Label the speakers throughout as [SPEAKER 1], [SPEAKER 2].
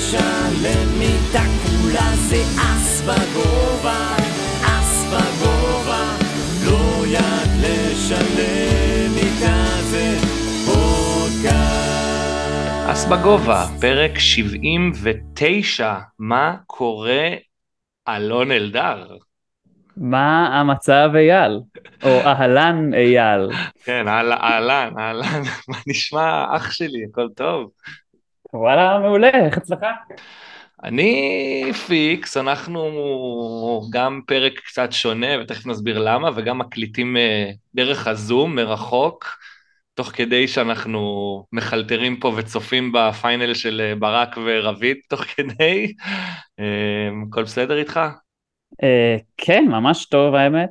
[SPEAKER 1] לשלם איתה כולה זה אס בגובה, אס בגובה, לא יד לשלם איתה זה פודקאסט.
[SPEAKER 2] אס בגובה, פרק 79, מה קורה אלון אלדר?
[SPEAKER 3] מה המצב אייל? או אהלן אייל.
[SPEAKER 2] כן, אהל- אהלן, אהלן, מה נשמע אח שלי, הכל טוב?
[SPEAKER 3] וואלה, מעולה, איך אצלך?
[SPEAKER 2] אני פיקס, אנחנו גם פרק קצת שונה, ותכף נסביר למה, וגם מקליטים אה, דרך הזום, מרחוק, תוך כדי שאנחנו מחלטרים פה וצופים ב final של אה, ברק ורביד תוך כדי. אה, הכל בסדר איתך?
[SPEAKER 3] כן, ממש טוב האמת.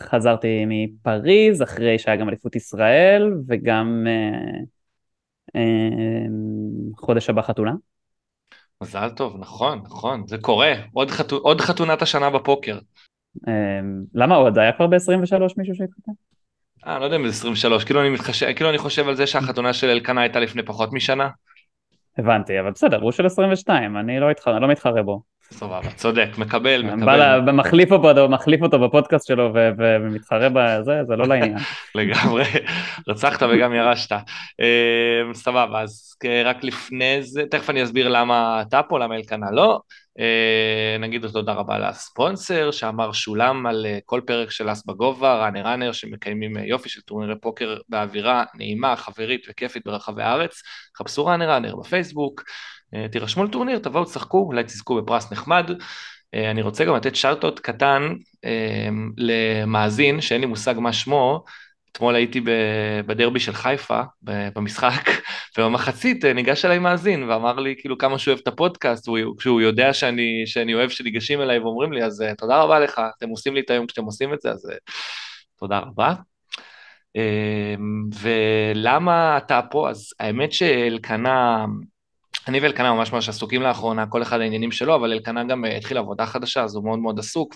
[SPEAKER 3] חזרתי מפריז אחרי שהיה גם אליפות ישראל, וגם אה, חודש הבא חתונה.
[SPEAKER 2] מזל טוב, נכון, נכון, זה קורה, עוד, חתו, עוד חתונת השנה בפוקר.
[SPEAKER 3] אה, למה עוד? היה כבר ב-23 מישהו שהתחתן?
[SPEAKER 2] אה, לא יודע אם זה 23, כאילו אני, מתחשב, כאילו אני חושב על זה שהחתונה של אלקנה הייתה לפני פחות משנה.
[SPEAKER 3] הבנתי, אבל בסדר, הוא של 22, אני לא, התחר, לא מתחרה בו.
[SPEAKER 2] סבבה, צודק, מקבל,
[SPEAKER 3] בא
[SPEAKER 2] מקבל
[SPEAKER 3] מחליף אותו, מחליף אותו בפודקאסט שלו ומתחרה בזה, זה לא לעניין.
[SPEAKER 2] לגמרי, רצחת וגם ירשת. אה, סבבה, אז רק לפני זה, תכף אני אסביר למה אתה פה, למה אלקנה לא. אה, נגיד תודה רבה לספונסר, שאמר שולם על אה, כל פרק של אס בגובה, ראנר ראנר, שמקיימים יופי של טורנירי פוקר באווירה נעימה, חברית וכיפית ברחבי הארץ. חפשו ראנר ראנר בפייסבוק, תירשמו לטורניר, תבואו, תשחקו, אולי תזכו בפרס נחמד. אה, אני רוצה גם לתת shout-out קטן אה, למאזין, שאין לי מושג מה שמו, אתמול הייתי בדרבי של חיפה, במשחק, ובמחצית אה, ניגש אליי מאזין ואמר לי כאילו כמה שהוא אוהב את הפודקאסט, הוא- כשהוא יודע שאני, שאני אוהב שניגשים אליי ואומרים לי, אז אה, תודה רבה לך, אתם עושים לי את היום כשאתם עושים את זה, אז אה, תודה רבה. אה, ולמה אתה פה? אז האמת שאלקנה, אני ואלקנה ממש ממש עסוקים לאחרונה, כל אחד העניינים שלו, אבל אלקנה גם אה, התחיל עבודה חדשה, אז הוא מאוד מאוד עסוק,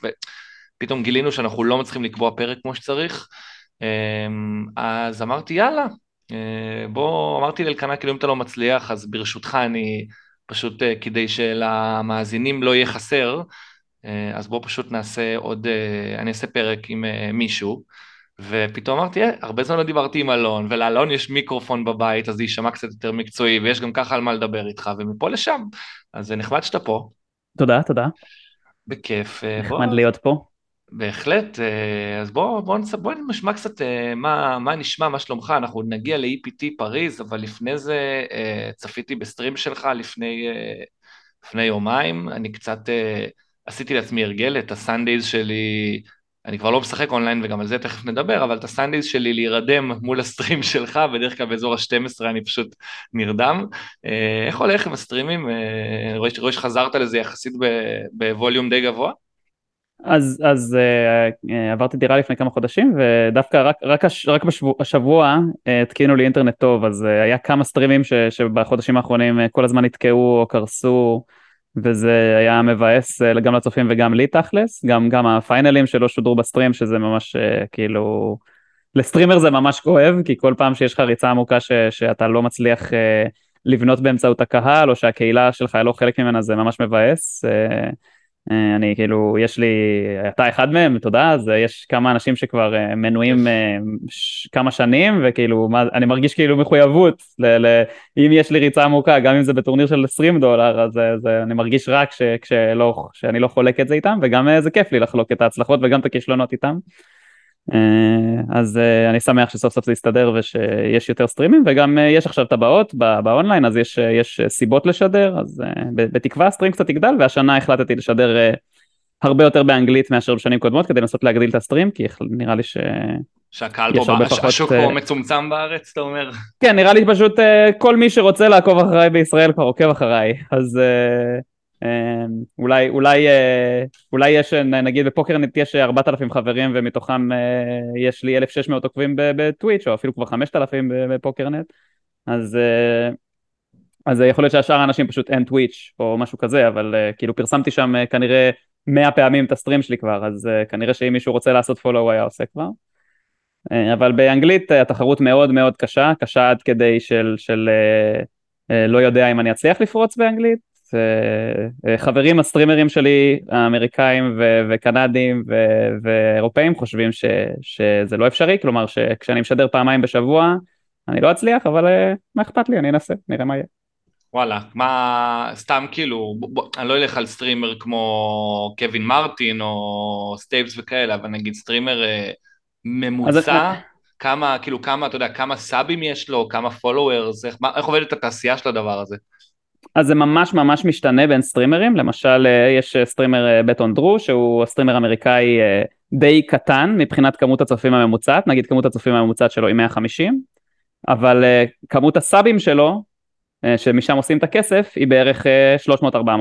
[SPEAKER 2] ופתאום גילינו שאנחנו לא מצליחים לקבוע פרק כמו שצריך. אמ, אז אמרתי יאללה, אה, בוא, אמרתי לאלקנה כאילו אם אתה לא מצליח אז ברשותך אני פשוט אה, כדי שלמאזינים לא יהיה חסר, אז בוא פשוט נעשה עוד, אני אעשה פרק עם מישהו. ופתאום אמרתי, אה, הרבה זמן לא דיברתי עם אלון, ולאלון יש מיקרופון בבית, אז זה יישמע קצת יותר מקצועי, ויש גם ככה על מה לדבר איתך, ומפה לשם. אז זה נחמד שאתה פה,
[SPEAKER 3] תודה, תודה.
[SPEAKER 2] בכיף. אה, בוא,
[SPEAKER 3] נחמד להיות פה.
[SPEAKER 2] בהחלט, אה, אז בוא, בוא, נצ... בוא נשמע קצת אה, מה, מה נשמע, מה שלומך, אנחנו נגיע ל-EPT פריז, אבל לפני זה אה, צפיתי ב stream שלך לפני, אה, לפני יומיים, אני קצת אה, עשיתי לעצמי הרגל את ה Sundays שלי, אני כבר לא משחק אונליין וגם על זה תכף נדבר, אבל את ה Sundays שלי להירדם מול ה stream שלך, בדרך כלל באזור ה-12 אני פשוט נרדם. אה, איך הולך עם הסטרימים? אה, רואה, שחזרת לזה יחסית בווליום די גבוה?
[SPEAKER 3] אז, אז uh, עברתי דירה לפני כמה חודשים ודווקא רק, רק, הש, רק בשבוע, השבוע התקינו לי אינטרנט טוב אז uh, היה כמה סטרימים ש, שבחודשים האחרונים uh, כל הזמן נתקעו או קרסו וזה היה מבאס uh, גם לצופים וגם לי תכלס גם, גם הפיינלים שלא שודרו בסטרים שזה ממש uh, כאילו לסטרימר זה ממש כואב כי כל פעם שיש לך ריצה עמוקה ש, שאתה לא מצליח uh, לבנות באמצעות הקהל או שהקהילה שלך לא חלק ממנה זה ממש מבאס. אה, אני כאילו, יש לי, אתה אחד מהם, תודה, אז אה, יש כמה אנשים שכבר אה, מנויים כמה שנים, וכאילו, מה, אני מרגיש כאילו מחויבות, ל, ל, אם יש לי ריצה עמוקה, גם אם זה בטורניר של 20 דולר, אז זה, אני מרגיש רק ש, כשלא, שאני לא חולק את זה איתם, וגם זה כיף לי לחלוק את ההצלחות וגם את הכישלונות איתם. אה, אז אה, אני שמח שסוף סוף זה יסתדר ושיש יותר סטרימים וגם אה, יש עכשיו טבעות באונליין אז יש, יש סיבות לשדר אז בתקווה הסטרים קצת יגדל והשנה החלטתי לשדר הרבה יותר באנגלית מאשר בשנים קודמות כדי לנסות להגדיל את הסטרים כי נראה לי ש...
[SPEAKER 2] שהקהל פה, הש-
[SPEAKER 3] פחות,
[SPEAKER 2] השוק פה מצומצם בארץ, אתה אומר?
[SPEAKER 3] כן נראה לי פשוט כל מי שרוצה לעקוב אחריי בישראל כבר עוקב אחריי אז אולי אולי אה, אולי יש נגיד בפוקרנט יש 4,000 חברים ומתוכם אה, יש לי 1,600 עוקבים בטוויץ' או אפילו כבר 5,000 ב- בפוקרנט אז אה, אז יכול להיות שהשאר האנשים פשוט אין טוויץ' או משהו כזה אבל כאילו פרסמתי שם אה, כנראה 100 פעמים את הסטרים שלי כבר אז אה, כנראה שאם מישהו רוצה לעשות פולו הוא היה עושה כבר אבל באנגלית התחרות מאוד מאוד קשה, קשה עד כדי של, של לא יודע אם אני אצליח לפרוץ באנגלית. חברים הסטרימרים שלי, האמריקאים ו- וקנדים ו- ואירופאים חושבים ש- שזה לא אפשרי, כלומר שכשאני משדר פעמיים בשבוע אני לא אצליח, אבל מה אכפת לי, אני אנסה, נראה מה יהיה.
[SPEAKER 2] וואלה, מה, סתם כאילו, ב, ב, אני לא אלך על streamer כמו קווין מרטין או סטייפס וכאלה, אבל נגיד streamer אה, ממוצע, אז... כמה, כאילו כמה, אתה יודע, כמה סאבים יש לו, כמה followers, איך, איך עובדת התעשייה של הדבר הזה?
[SPEAKER 3] אז זה ממש ממש משתנה בין סטרימרים, למשל אה, יש אה, streamer בטון דרו, שהוא streamer אמריקאי די קטן מבחינת כמות הצופים הממוצעת, נגיד כמות הצופים הממוצעת שלו היא 150, אבל כמות הסאבים שלו אה, שמשם עושים את הכסף, היא בערך 300-400. אה,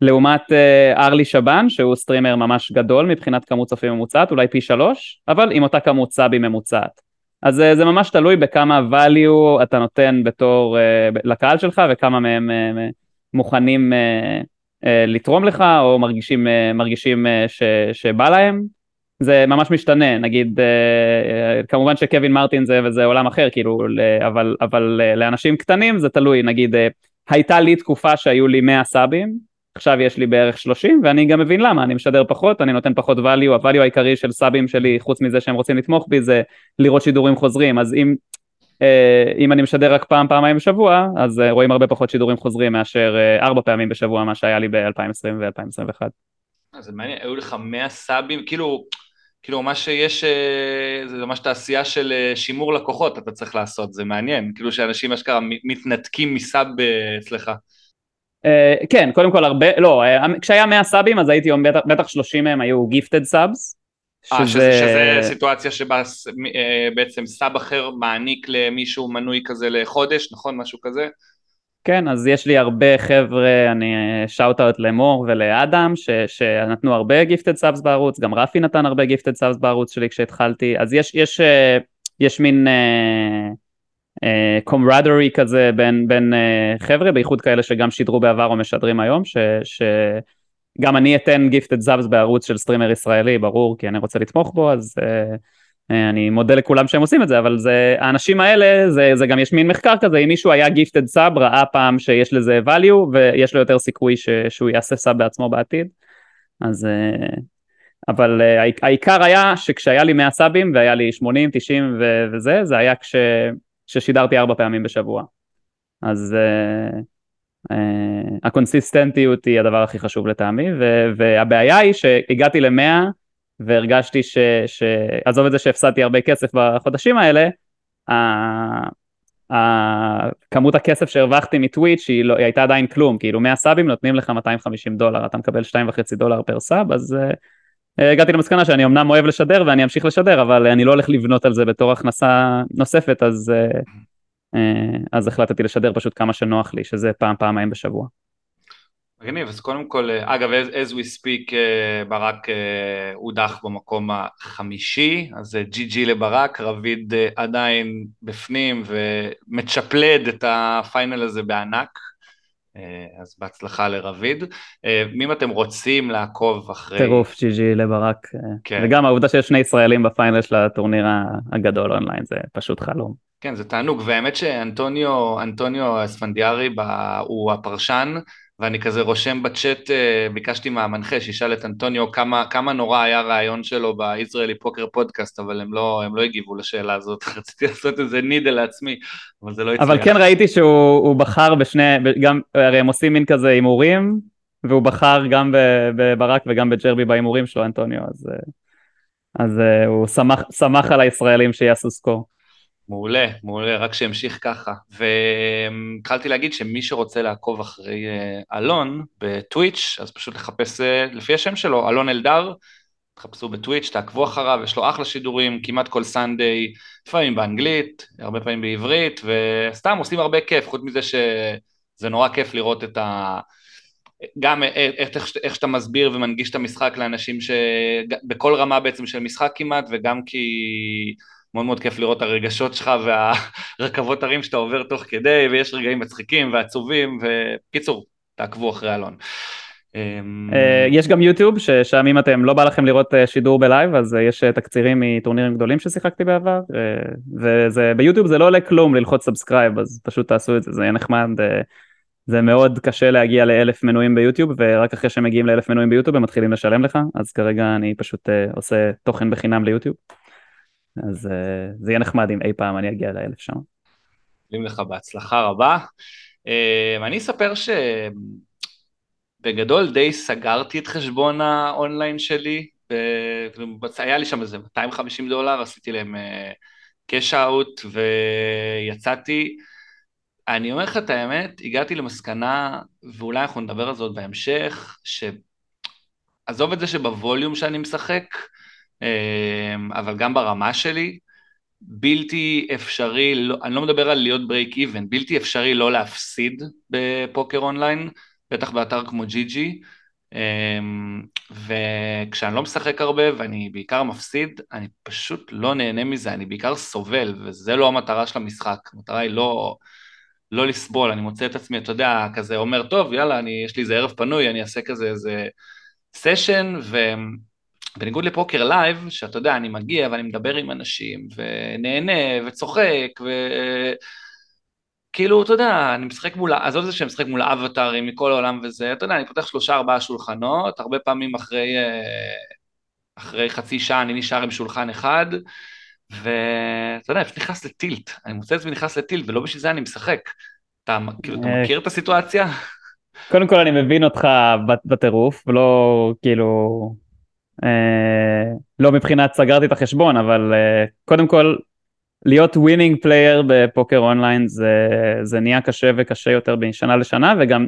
[SPEAKER 3] לעומת אה, ארלי שבן, שהוא streamer ממש גדול מבחינת כמות צופים ממוצעת, אולי פי שלוש, אבל עם אותה כמות סאבים ממוצעת. אז זה ממש תלוי בכמה value אתה נותן בתור, לקהל שלך וכמה מהם מוכנים לתרום לך או מרגישים, מרגישים ש, שבא להם. זה ממש משתנה, נגיד, אה, כמובן שקווין מרטין זה וזה עולם אחר, כאילו, אבל, אבל אה, לאנשים קטנים זה תלוי, נגיד, אה, הייתה לי תקופה שהיו לי 100 סאבים, עכשיו יש לי בערך 30, ואני גם מבין למה, אני משדר פחות, אני נותן פחות value, ה-value העיקרי של סאבים שלי, חוץ מזה שהם רוצים לתמוך בי, זה לראות שידורים חוזרים, אז אם, אם אני משדר רק פעם, פעמיים בשבוע, אז רואים הרבה פחות שידורים חוזרים מאשר ארבע פעמים בשבוע, מה שהיה לי ב-2020 ו-2021.
[SPEAKER 2] זה מעניין, היו לך 100 סאבים, כאילו... כאילו מה שיש אה, זה ממש תעשייה של אה, שימור לקוחות אתה צריך לעשות, זה מעניין, כאילו שאנשים אשכרה מתנתקים מסאב אה, אצלך.
[SPEAKER 3] כן, קודם כל הרבה, לא, כשהיה 100 סאבים אז הייתי אומר בטח 30 מהם היו גיפטד סאבס.
[SPEAKER 2] שזה... שזה, שזה סיטואציה שבה בעצם sub אחר מעניק למישהו מנוי כזה לחודש, נכון? משהו כזה?
[SPEAKER 3] כן, אז יש לי הרבה חבר'ה, אני shout out למור ולאדם, ש, שנתנו הרבה gifted subs בערוץ, גם רפי נתן הרבה gifted subs בערוץ שלי כשהתחלתי, אז יש, יש, אה, יש מין uh, uh, כזה בין, בין uh, חבר'ה, בייחוד כאלה שגם שידרו בעבר או משדרים היום, ש, שגם אני אתן gifted subs בערוץ של streamer ישראלי, ברור, כי אני רוצה לתמוך בו, אז... Uh, אה, אני מודה לכולם שהם עושים את זה, אבל זה, האנשים האלה, זה, זה גם יש מין מחקר כזה, אם מישהו היה gifted sub, ראה פעם שיש לזה value, ויש לו יותר סיכוי ש, שהוא יעשה sub בעצמו בעתיד, אז... אה, אבל אה, העיקר היה שכשהיה לי 100 סאבים והיה לי 80, 90 ו- וזה, זה היה כש, כששידרתי ארבע פעמים בשבוע. אז uh, uh, הקונסיסטנטיות היא הדבר הכי חשוב לטעמי, ו- והבעיה היא שהגעתי למאה והרגשתי ש... ש... עזוב את זה שהפסדתי הרבה כסף בחודשים האלה. כמות הכסף שהרווחתי מטוויץ' היא, לא... היא הייתה עדיין כלום, כאילו 100 סאבים נותנים לך 250 דולר, אתה מקבל 2.5 דולר פר סאב, אז uh, הגעתי למסקנה שאני אמנם אוהב לשדר ואני אמשיך לשדר, אבל אני לא הולך לבנות על זה בתור הכנסה נוספת, אז, uh, uh, אז החלטתי לשדר פשוט כמה שנוח לי, שזה פעם, פעמיים בשבוע.
[SPEAKER 2] מגניב, אז קודם כל, אה, אגב, as we speak, אה, ברק אה, הודח במקום החמישי, אז GG לברק, רביד עדיין בפנים ומצ'פלד את ה final הזה בענק, אז בהצלחה לרביד. אם אתם רוצים לעקוב אחרי...
[SPEAKER 3] טירוף GG לברק, כן. וגם העובדה שיש שני ישראלים ב final של הטורניר הגדול אונליין, זה פשוט חלום.
[SPEAKER 2] כן, זה תענוג, והאמת שאנטוניו אנטוניו אספנדיארי הוא הפרשן, ואני כזה רושם בצ'אט, אה, ביקשתי מהמנחה שישאל את אנטוניו כמה, כמה נורא היה הרעיון שלו בישראלי poker podcast, אבל הם לא, הם לא הגיבו לשאלה הזאת, רציתי לעשות איזה needle לעצמי, אבל זה לא הצליח.
[SPEAKER 3] אבל כן ראיתי שהוא בחר בשני, גם, הרי הם עושים מין כזה הימורים, והוא בחר גם בברק וגם בג'רבי בהימורים שלו, אנטוניו, אז, אה, אז אה, הוא שמח, שמח על הישראלים שיעשו סקור.
[SPEAKER 2] מעולה, מעולה, רק שימשיך ככה. והתחלתי להגיד שמי שרוצה לעקוב אחרי אה, אלון בטוויץ', אז פשוט לחפש אה, לפי השם שלו, אלון אלדר, תחפשו בטוויץ', תעקבו אחריו, יש לו אחלה שידורים, כמעט כל סנדיי, לפעמים באנגלית, הרבה פעמים בעברית, וסתם עושים הרבה כיף, חוץ מזה שזה נורא כיף לראות את ה... גם איך, איך שאתה מסביר ומנגיש את המשחק לאנשים שבכל רמה בעצם של משחק כמעט, וגם כי... מאוד מאוד כיף לראות את הרגשות שלך והרכבות הרים שאתה עובר תוך כדי, ויש רגעים מצחיקים ועצובים, וקיצור, תעקבו אחרי אלון. אמ,
[SPEAKER 3] אה, יש גם יוטיוב, ששם אם אתם לא בא לכם לראות אה, שידור בלייב, אז אה, יש תקצירים מטורנירים גדולים ששיחקתי בעבר, וזה, ביוטיוב זה לא עולה כלום ללחוץ subscribe, אז פשוט תעשו את זה, זה יהיה נחמד. זה מאוד קשה להגיע לאלף מנויים ביוטיוב, ורק אחרי שמגיעים לאלף מנויים ביוטיוב הם מתחילים לשלם לך, אז כרגע אני פשוט עושה תוכן בחינם ליוטיוב. אז זה יהיה נחמד אם אי פעם אני אגיע לאלף שם.
[SPEAKER 2] מאחלים לך בהצלחה רבה. אני אספר ש... בגדול די סגרתי את חשבון האונליין שלי, היה לי שם איזה 250 דולר, עשיתי להם קאש uh, אאוט ויצאתי. אני אומר לך את האמת, הגעתי למסקנה, ואולי אנחנו נדבר על זה עוד בהמשך, שעזוב את זה שב volume שאני משחק, אה, אבל גם ברמה שלי, בלתי אפשרי, לא, אני לא מדבר על להיות break even, בלתי אפשרי לא להפסיד בפוקר אונליין. בטח באתר כמו ג'י ג'י, אמ, וכשאני לא משחק הרבה ואני בעיקר מפסיד, אני פשוט לא נהנה מזה, אני בעיקר סובל, וזה לא המטרה של המשחק, המטרה היא לא, לא לסבול, אני מוצא את עצמי, אתה יודע, כזה אומר, טוב, יאללה, אני, יש לי איזה ערב פנוי, אני אעשה כזה איזה session, ובניגוד לפוקר לייב, שאתה יודע, אני מגיע ואני מדבר עם אנשים, ונהנה, וצוחק, ו... כאילו, אתה יודע, אני משחק מול, עזוב את זה שאני משחק מול אבטארים מכל העולם וזה, אתה יודע, אני פותח שלושה ארבעה שולחנות, הרבה פעמים אחרי, אה, אחרי חצי שעה אני נשאר עם שולחן אחד, ואתה יודע, פשוט נכנס ל tilt, אני מוצא את זה ונכנס ל tilt, ולא בשביל זה אני משחק. אתה, כאילו, אתה אה, מכיר את הסיטואציה?
[SPEAKER 3] קודם כל אני מבין אותך בטירוף, ולא כאילו, לא מבחינת סגרתי את החשבון, אבל אה, קודם כל להיות winning player בפוקר אונליין זה, זה נהיה קשה וקשה יותר משנה לשנה וגם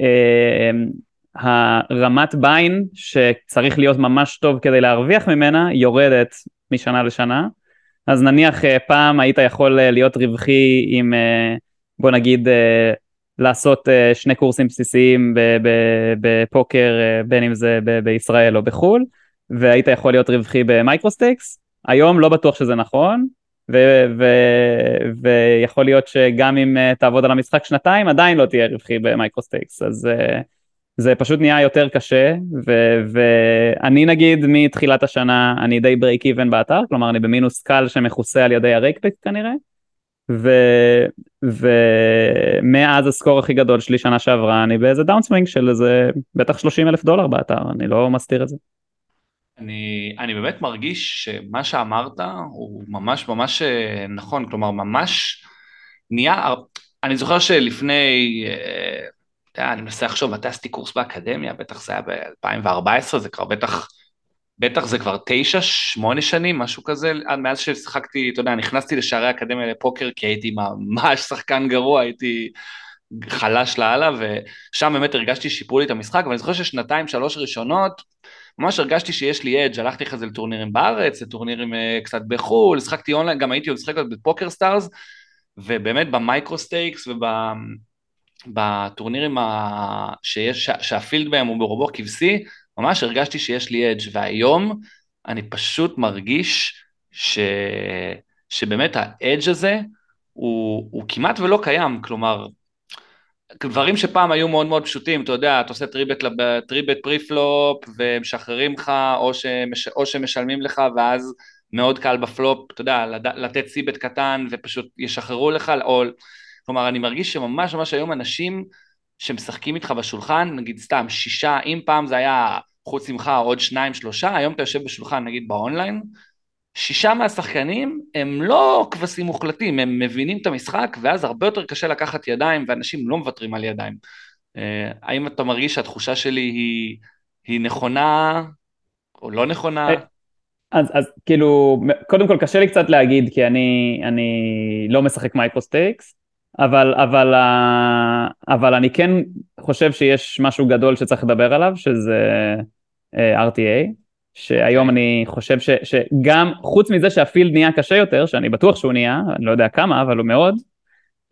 [SPEAKER 3] אה, הרמת buy-in שצריך להיות ממש טוב כדי להרוויח ממנה יורדת משנה לשנה. אז נניח אה, פעם היית יכול אה, להיות רווחי עם אה, בוא נגיד אה, לעשות אה, שני קורסים בסיסיים בפוקר אה, בין אם זה בישראל או בחו"ל והיית יכול להיות רווחי ב microstakes היום לא בטוח שזה נכון ו- ו- ויכול להיות שגם אם אה, תעבוד על המשחק שנתיים עדיין לא תהיה רווחי ב microstakes אז זה פשוט נהיה יותר קשה ו- ואני נגיד מתחילת השנה אני די break even באתר כלומר אני במינוס קל שמכוסה על ידי ה rakeback כנראה ומאז ה score הכי גדול שלי שנה שעברה אני באיזה downswing של איזה בטח 30 אלף דולר באתר אני לא מסתיר את זה.
[SPEAKER 2] אני, אני באמת מרגיש שמה שאמרת הוא ממש ממש אה, נכון, כלומר ממש נהיה, אני זוכר שלפני, אה, אני מנסה לחשוב, מתי עשיתי קורס באקדמיה, בטח זה היה ב-2014, זה כבר בטח, בטח זה כבר תשע, שמונה שנים, משהו כזה, מאז ששיחקתי, אתה יודע, נכנסתי לשערי האקדמיה לפוקר כי הייתי ממש שחקן גרוע, הייתי חלש לאללה, ושם באמת הרגשתי שיפרו לי את המשחק, ואני זוכר ששנתיים, שלוש ראשונות, ממש הרגשתי שיש לי edge, הלכתי אחרי זה לטורנירים בארץ, לטורנירים אה, קצת בחו"ל, שחקתי אונליין, גם הייתי עוד משחק בפוקר סטארס, ובאמת ב micro stakes ובטורנירים ה... שיש, שה field בהם הוא ברובו כבשי, ממש הרגשתי שיש לי edge, והיום אני פשוט מרגיש ש... שבאמת ה edge הזה הוא, הוא כמעט ולא קיים, כלומר, דברים שפעם היו מאוד מאוד פשוטים, אתה יודע, אתה עושה three-bet, three-bet preflop ומשחררים לך, או, שמש, או שמשלמים לך ואז מאוד קל בפלופ, אתה יודע, לתת סיבט קטן ופשוט ישחררו לך, או, כלומר, אני מרגיש שממש ממש היום אנשים שמשחקים איתך בשולחן, נגיד סתם שישה, אם פעם זה היה חוץ ממך עוד שניים שלושה, היום אתה יושב בשולחן נגיד באונליין, שישה מהשחקנים הם לא כבשים מוחלטים, הם מבינים את המשחק, ואז הרבה יותר קשה לקחת ידיים, ואנשים לא מוותרים על ידיים. אה, האם אתה מרגיש שהתחושה שלי היא, היא נכונה או לא נכונה? אה,
[SPEAKER 3] אז, אז כאילו, קודם כל קשה לי קצת להגיד, כי אני, אני לא משחק microstakes, אבל, אבל, אה, אבל אני כן חושב שיש משהו גדול שצריך לדבר עליו, שזה RTA. שהיום אני חושב ש, שגם חוץ מזה שה field נהיה קשה יותר, שאני בטוח שהוא נהיה, אני לא יודע כמה, אבל הוא מאוד,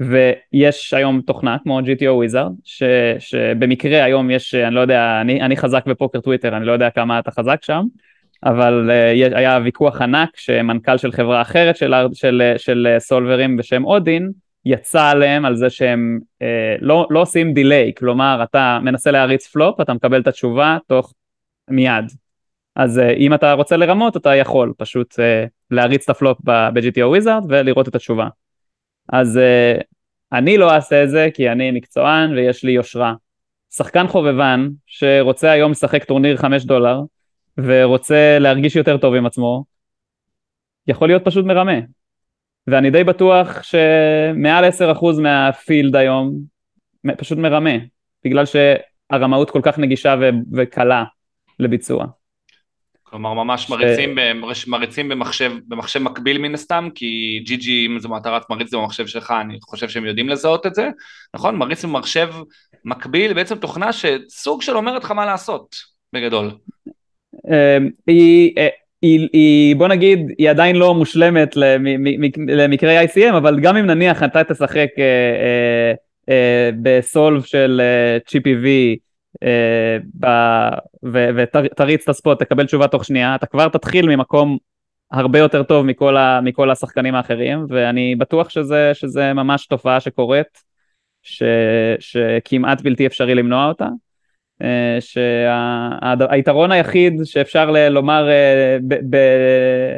[SPEAKER 3] ויש היום תוכנה כמו GTO Wizard, ש, שבמקרה היום יש, אני לא יודע, אני, אני חזק בפוקר טוויטר, אני לא יודע כמה אתה חזק שם, אבל אה, היה ויכוח ענק שמנכ"ל של חברה אחרת של, של, של סולברים בשם אודין, יצא עליהם על זה שהם אה, לא, לא עושים delay, כלומר אתה מנסה להריץ פלופ, אתה מקבל את התשובה תוך מיד. אז אה, אם אתה רוצה לרמות אתה יכול פשוט אה, להריץ את הפלופ ב-GTO Wizard ולראות את התשובה. אז אה, אני לא אעשה את זה כי אני מקצוען ויש לי יושרה. שחקן חובבן שרוצה היום לשחק טורניר 5 דולר ורוצה להרגיש יותר טוב עם עצמו, יכול להיות פשוט מרמה. ואני די בטוח שמעל 10% מהפילד היום פשוט מרמה, בגלל שהרמאות כל כך נגישה ו- וקלה לביצוע.
[SPEAKER 2] כלומר ממש מריצים, ב, מריצים במחשב, במחשב מקביל מן הסתם, כי ג'י ג'י אם זו מטרת מריץ זה במחשב שלך, אני חושב שהם יודעים לזהות את זה, נכון? מריץ במחשב מקביל, בעצם תוכנה שסוג של אומרת לך מה לעשות, בגדול.
[SPEAKER 3] אמ, היא, אה, היא, היא, בוא נגיד, היא עדיין לא מושלמת למקרי ICM, אבל גם אם נניח אתה תשחק אה, אה, אה, בסולב של אה, GPV אה, ותריץ את הספוט, תקבל תשובה תוך שנייה, אתה כבר תתחיל ממקום הרבה יותר טוב מכל, ה, מכל השחקנים האחרים, ואני בטוח שזה, שזה ממש תופעה שקורית, ש, שכמעט בלתי אפשרי למנוע אותה. אה, שהיתרון היחיד שאפשר לומר אה, ב, ב,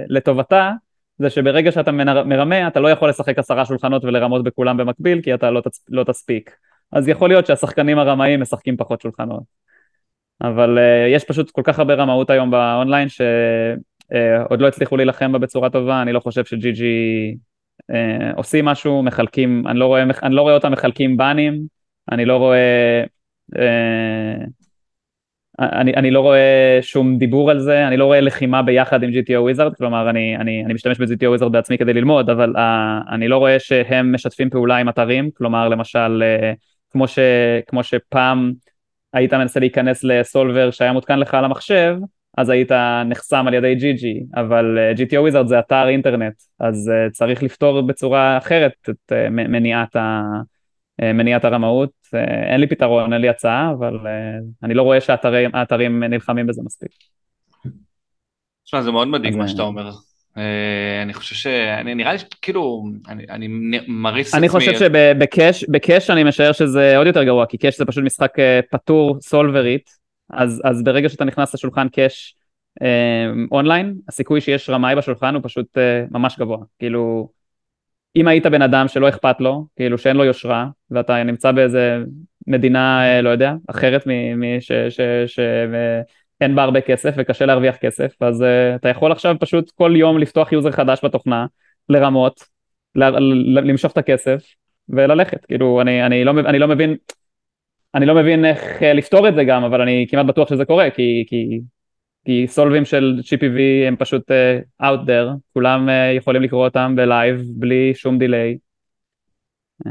[SPEAKER 3] לטובתה זה שברגע שאתה מרמה אתה לא יכול לשחק עשרה שולחנות ולרמות בכולם במקביל כי אתה לא, תצ... לא תספיק. אז יכול להיות שהשחקנים הרמאים משחקים פחות שולחנות. אבל uh, יש פשוט כל כך הרבה רמאות היום באונליין שעוד uh, לא הצליחו להילחם בה בצורה טובה. אני לא חושב שג'י ג'י uh, עושים משהו מחלקים אני לא רואה, אני לא רואה אותם מחלקים באנים. אני לא רואה אה, אני, אני לא רואה שום דיבור על זה, אני לא רואה לחימה ביחד עם GTO Wizard, כלומר אני, אני, אני משתמש ב-GTO Wizard בעצמי כדי ללמוד, אבל uh, אני לא רואה שהם משתפים פעולה עם אתרים, כלומר למשל uh, כמו, ש, כמו שפעם היית מנסה להיכנס לסולבר שהיה מותקן לך על המחשב, אז היית נחסם על ידי GG, אבל uh, GTO Wizard זה אתר אינטרנט, אז uh, צריך לפתור בצורה אחרת את uh, מניעת ה... אה, מניעת הרמאות, אה, אין לי פתרון, אין לי הצעה, אבל אה, אני לא רואה שהאתרים נלחמים בזה מספיק.
[SPEAKER 2] תשמע, זה מאוד מדאיג מה שאתה אומר. אני חושב ש... אני נראה לי כאילו, אני מריס
[SPEAKER 3] עצמי... אני חושב שבקאש אני משער שזה עוד יותר גרוע, כי קאש זה פשוט משחק פטור סולברית, אז, אז ברגע שאתה נכנס לשולחן קאש אונליין, הסיכוי שיש רמאי בשולחן הוא פשוט ממש גבוה. כאילו, אם היית בן אדם שלא אכפת לו, כאילו שאין לו יושרה, ואתה נמצא באיזה מדינה, אה, לא יודע, אחרת שאין בה הרבה כסף וקשה להרוויח כסף, אז אה, אתה יכול עכשיו פשוט כל יום לפתוח user חדש בתוכנה, לרמות, למשוך את הכסף וללכת, כאילו אני, אני, לא, אני לא מבין, אני לא מבין איך אה, לפתור את זה גם, אבל אני כמעט בטוח שזה קורה, כי, כי כי סולבים של GPV הם פשוט אה, out there, כולם אה, יכולים לקרוא אותם בלייב בלי שום delay. אה,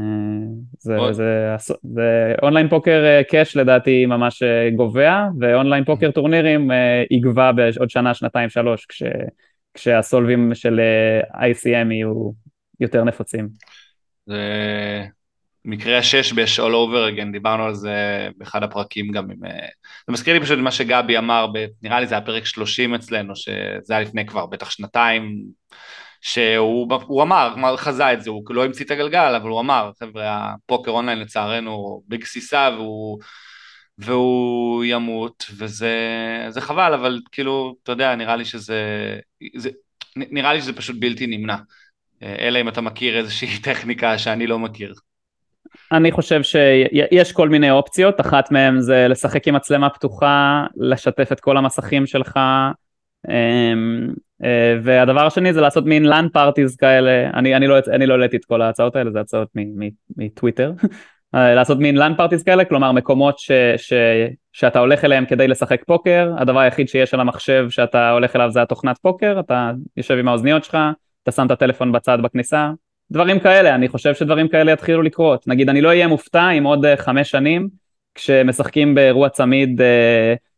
[SPEAKER 3] זה, זה, זה, זה אונליין פוקר cash לדעתי ממש גווע, ואונליין פוקר טורנירים יגווע בעוד שנה, שנתיים, שלוש, כש, כשהסולבים של ICM יהיו יותר נפוצים.
[SPEAKER 2] זה מקרה השש-בש all over again, דיברנו על זה באחד הפרקים גם עם... אה, זה מזכיר לי פשוט מה שגבי אמר. נראה לי זה היה פרק 30 אצלנו, שזה היה לפני כבר בטח שנתיים, שהוא אמר, חזה את זה, הוא לא המציא את הגלגל, אבל הוא אמר, חבר'ה, הפוקר אונליין לצערנו בגסיסה והוא, והוא ימות, וזה חבל, אבל כאילו, אתה יודע, נראה לי שזה... זה, נראה לי שזה פשוט בלתי נמנע. אה, אלא אם אתה מכיר איזושהי טכניקה שאני לא מכיר.
[SPEAKER 3] אני חושב שיש כל מיני אופציות, אחת מהן זה לשחק עם מצלמה פתוחה, לשתף את כל המסכים שלך, אמ, אה, והדבר השני זה לעשות מין לאן פארטיז כאלה, אני, אני לא לא העליתי את כל ההצעות האלה, זה הצעות מטוויטר, אה, לעשות מין לאן פארטיז כאלה, כלומר מקומות ש, ש, שאתה הולך אליהם כדי לשחק פוקר, הדבר היחיד שיש על המחשב שאתה הולך אליו זה התוכנת פוקר, אתה יושב עם האוזניות שלך, אתה שם את הטלפון בצד בכניסה, דברים כאלה, אני חושב שדברים כאלה יתחילו לקרות. נגיד, אני לא אהיה מופתע אם עוד uh, חמש שנים, כשמשחקים באירוע צמיד uh,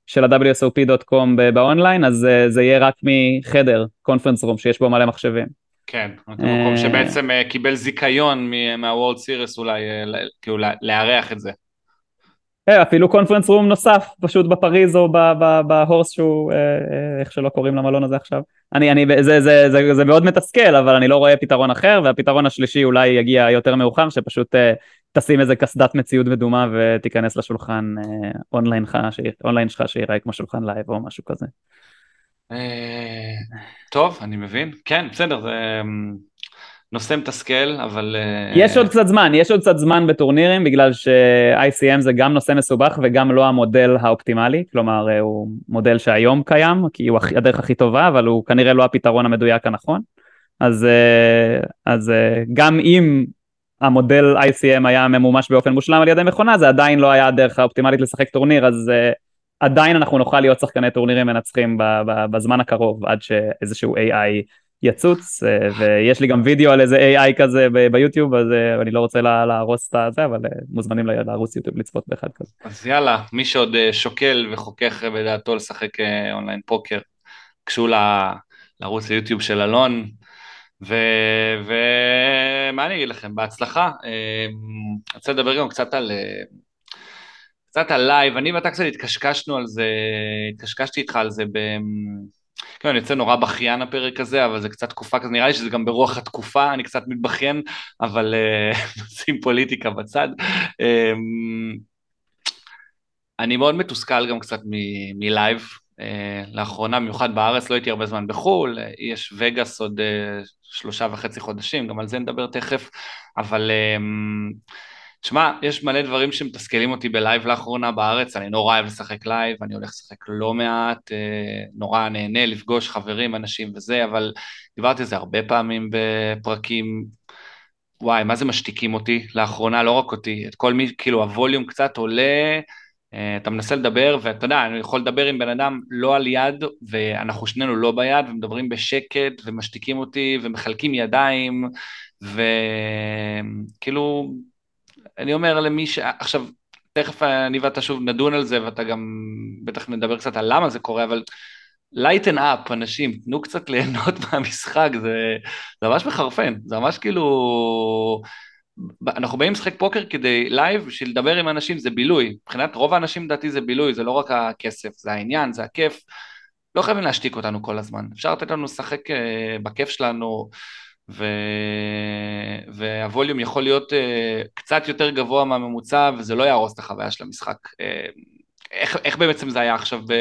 [SPEAKER 3] של ה-WSOP.com באונליין, אז uh, זה יהיה רק מחדר, קונפרנס רום, שיש בו מלא מחשבים.
[SPEAKER 2] כן, מקום שבעצם קיבל זיכיון מה-World Series אולי, כאילו לארח את זה.
[SPEAKER 3] אה, אפילו קונפרנס רום נוסף, פשוט בפריז או בהורס שהוא, איך שלא קוראים למלון הזה עכשיו. אני, אני, זה, זה, זה, זה, מאוד מתסכל, אבל אני לא רואה פתרון אחר, והפתרון השלישי אולי יגיע יותר מאוחר, שפשוט תשים איזה קסדת מציאות מדומה ותיכנס לשולחן אונליין, אונליין שלך שיראה כמו שולחן live או משהו כזה.
[SPEAKER 2] טוב, אני מבין. כן, בסדר, זה... נושא מתסכל, אבל...
[SPEAKER 3] אה, יש עוד קצת זמן, יש עוד קצת זמן בטורנירים, בגלל ש-ICM זה גם נושא מסובך וגם לא המודל האופטימלי, כלומר אה, הוא מודל שהיום קיים, כי הוא הדרך הכי טובה, אבל הוא כנראה לא הפתרון המדויק הנכון. אז, אה, אז גם אם המודל ICM היה ממומש באופן מושלם על ידי מכונה, זה עדיין לא היה הדרך האופטימלית לשחק טורניר, אז עדיין אנחנו נוכל להיות שחקני טורנירים מנצחים בזמן הקרוב, עד שאיזשהו AI יצוץ, אה, ויש לי גם וידאו על איזה AI כזה ביוטיוב, אז אה, אני לא רוצה להרוס את זה, אבל אה, מוזמנים לערוץ יוטיוב לצפות באחד כזה.
[SPEAKER 2] אז יאללה, מי שעוד שוקל וחוכך בדעתו לשחק אונליין פוקר, גשו לערוץ היוטיוב של אלון, ומה אני אגיד לכם, בהצלחה. אני רוצה לדבר גם קצת על... קצת על live, אני ואתה קצת התקשקשנו על זה, התקשקשתי איתך על זה. כן, אני יוצא נורא בכיין הפרק הזה, אבל זה קצת תקופה כזה, נראה לי שזה גם ברוח התקופה, אני קצת מתבכיין, אבל נשים אה, פוליטיקה בצד. אמ, אני מאוד מתוסכל גם קצת מ live, אה, לאחרונה, במיוחד בארץ, לא הייתי הרבה זמן בחו"ל, יש וגאס עוד אה, שלושה וחצי חודשים, גם על זה נדבר תכף, אבל... אה, תשמע, יש מלא דברים שמתסכלים אותי ב live לאחרונה בארץ, אני נורא אוהב לשחק live, אני הולך לשחק לא מעט, אה, נורא נהנה לפגוש חברים, אנשים וזה, אבל דיברתי על זה הרבה פעמים בפרקים, וואי, מה זה משתיקים אותי לאחרונה, לא רק אותי, את כל מי, כאילו הווליום קצת עולה, אה, אתה מנסה לדבר, ואתה יודע, אני יכול לדבר עם בן אדם לא על יד, ואנחנו שנינו לא ביד, ומדברים בשקט, ומשתיקים אותי, ומחלקים ידיים, וכאילו... אני אומר למי ש... עכשיו, תכף אני ואתה שוב נדון על זה, ואתה גם בטח נדבר קצת על למה זה קורה, אבל לייטן אפ, אנשים, תנו קצת ליהנות מהמשחק, זה, זה ממש מחרפן, זה ממש כאילו... אנחנו באים לשחק פוקר כדי live, בשביל לדבר עם אנשים זה בילוי. מבחינת רוב האנשים לדעתי זה בילוי, זה לא רק הכסף, זה העניין, זה הכיף. לא חייבים להשתיק אותנו כל הזמן. אפשר לתת לנו לשחק אה, בכיף שלנו. ו... והווליום יכול להיות אה, קצת יותר גבוה מהממוצע וזה לא יהרוס את החוויה של המשחק. אה, איך, איך בעצם זה היה עכשיו, ב...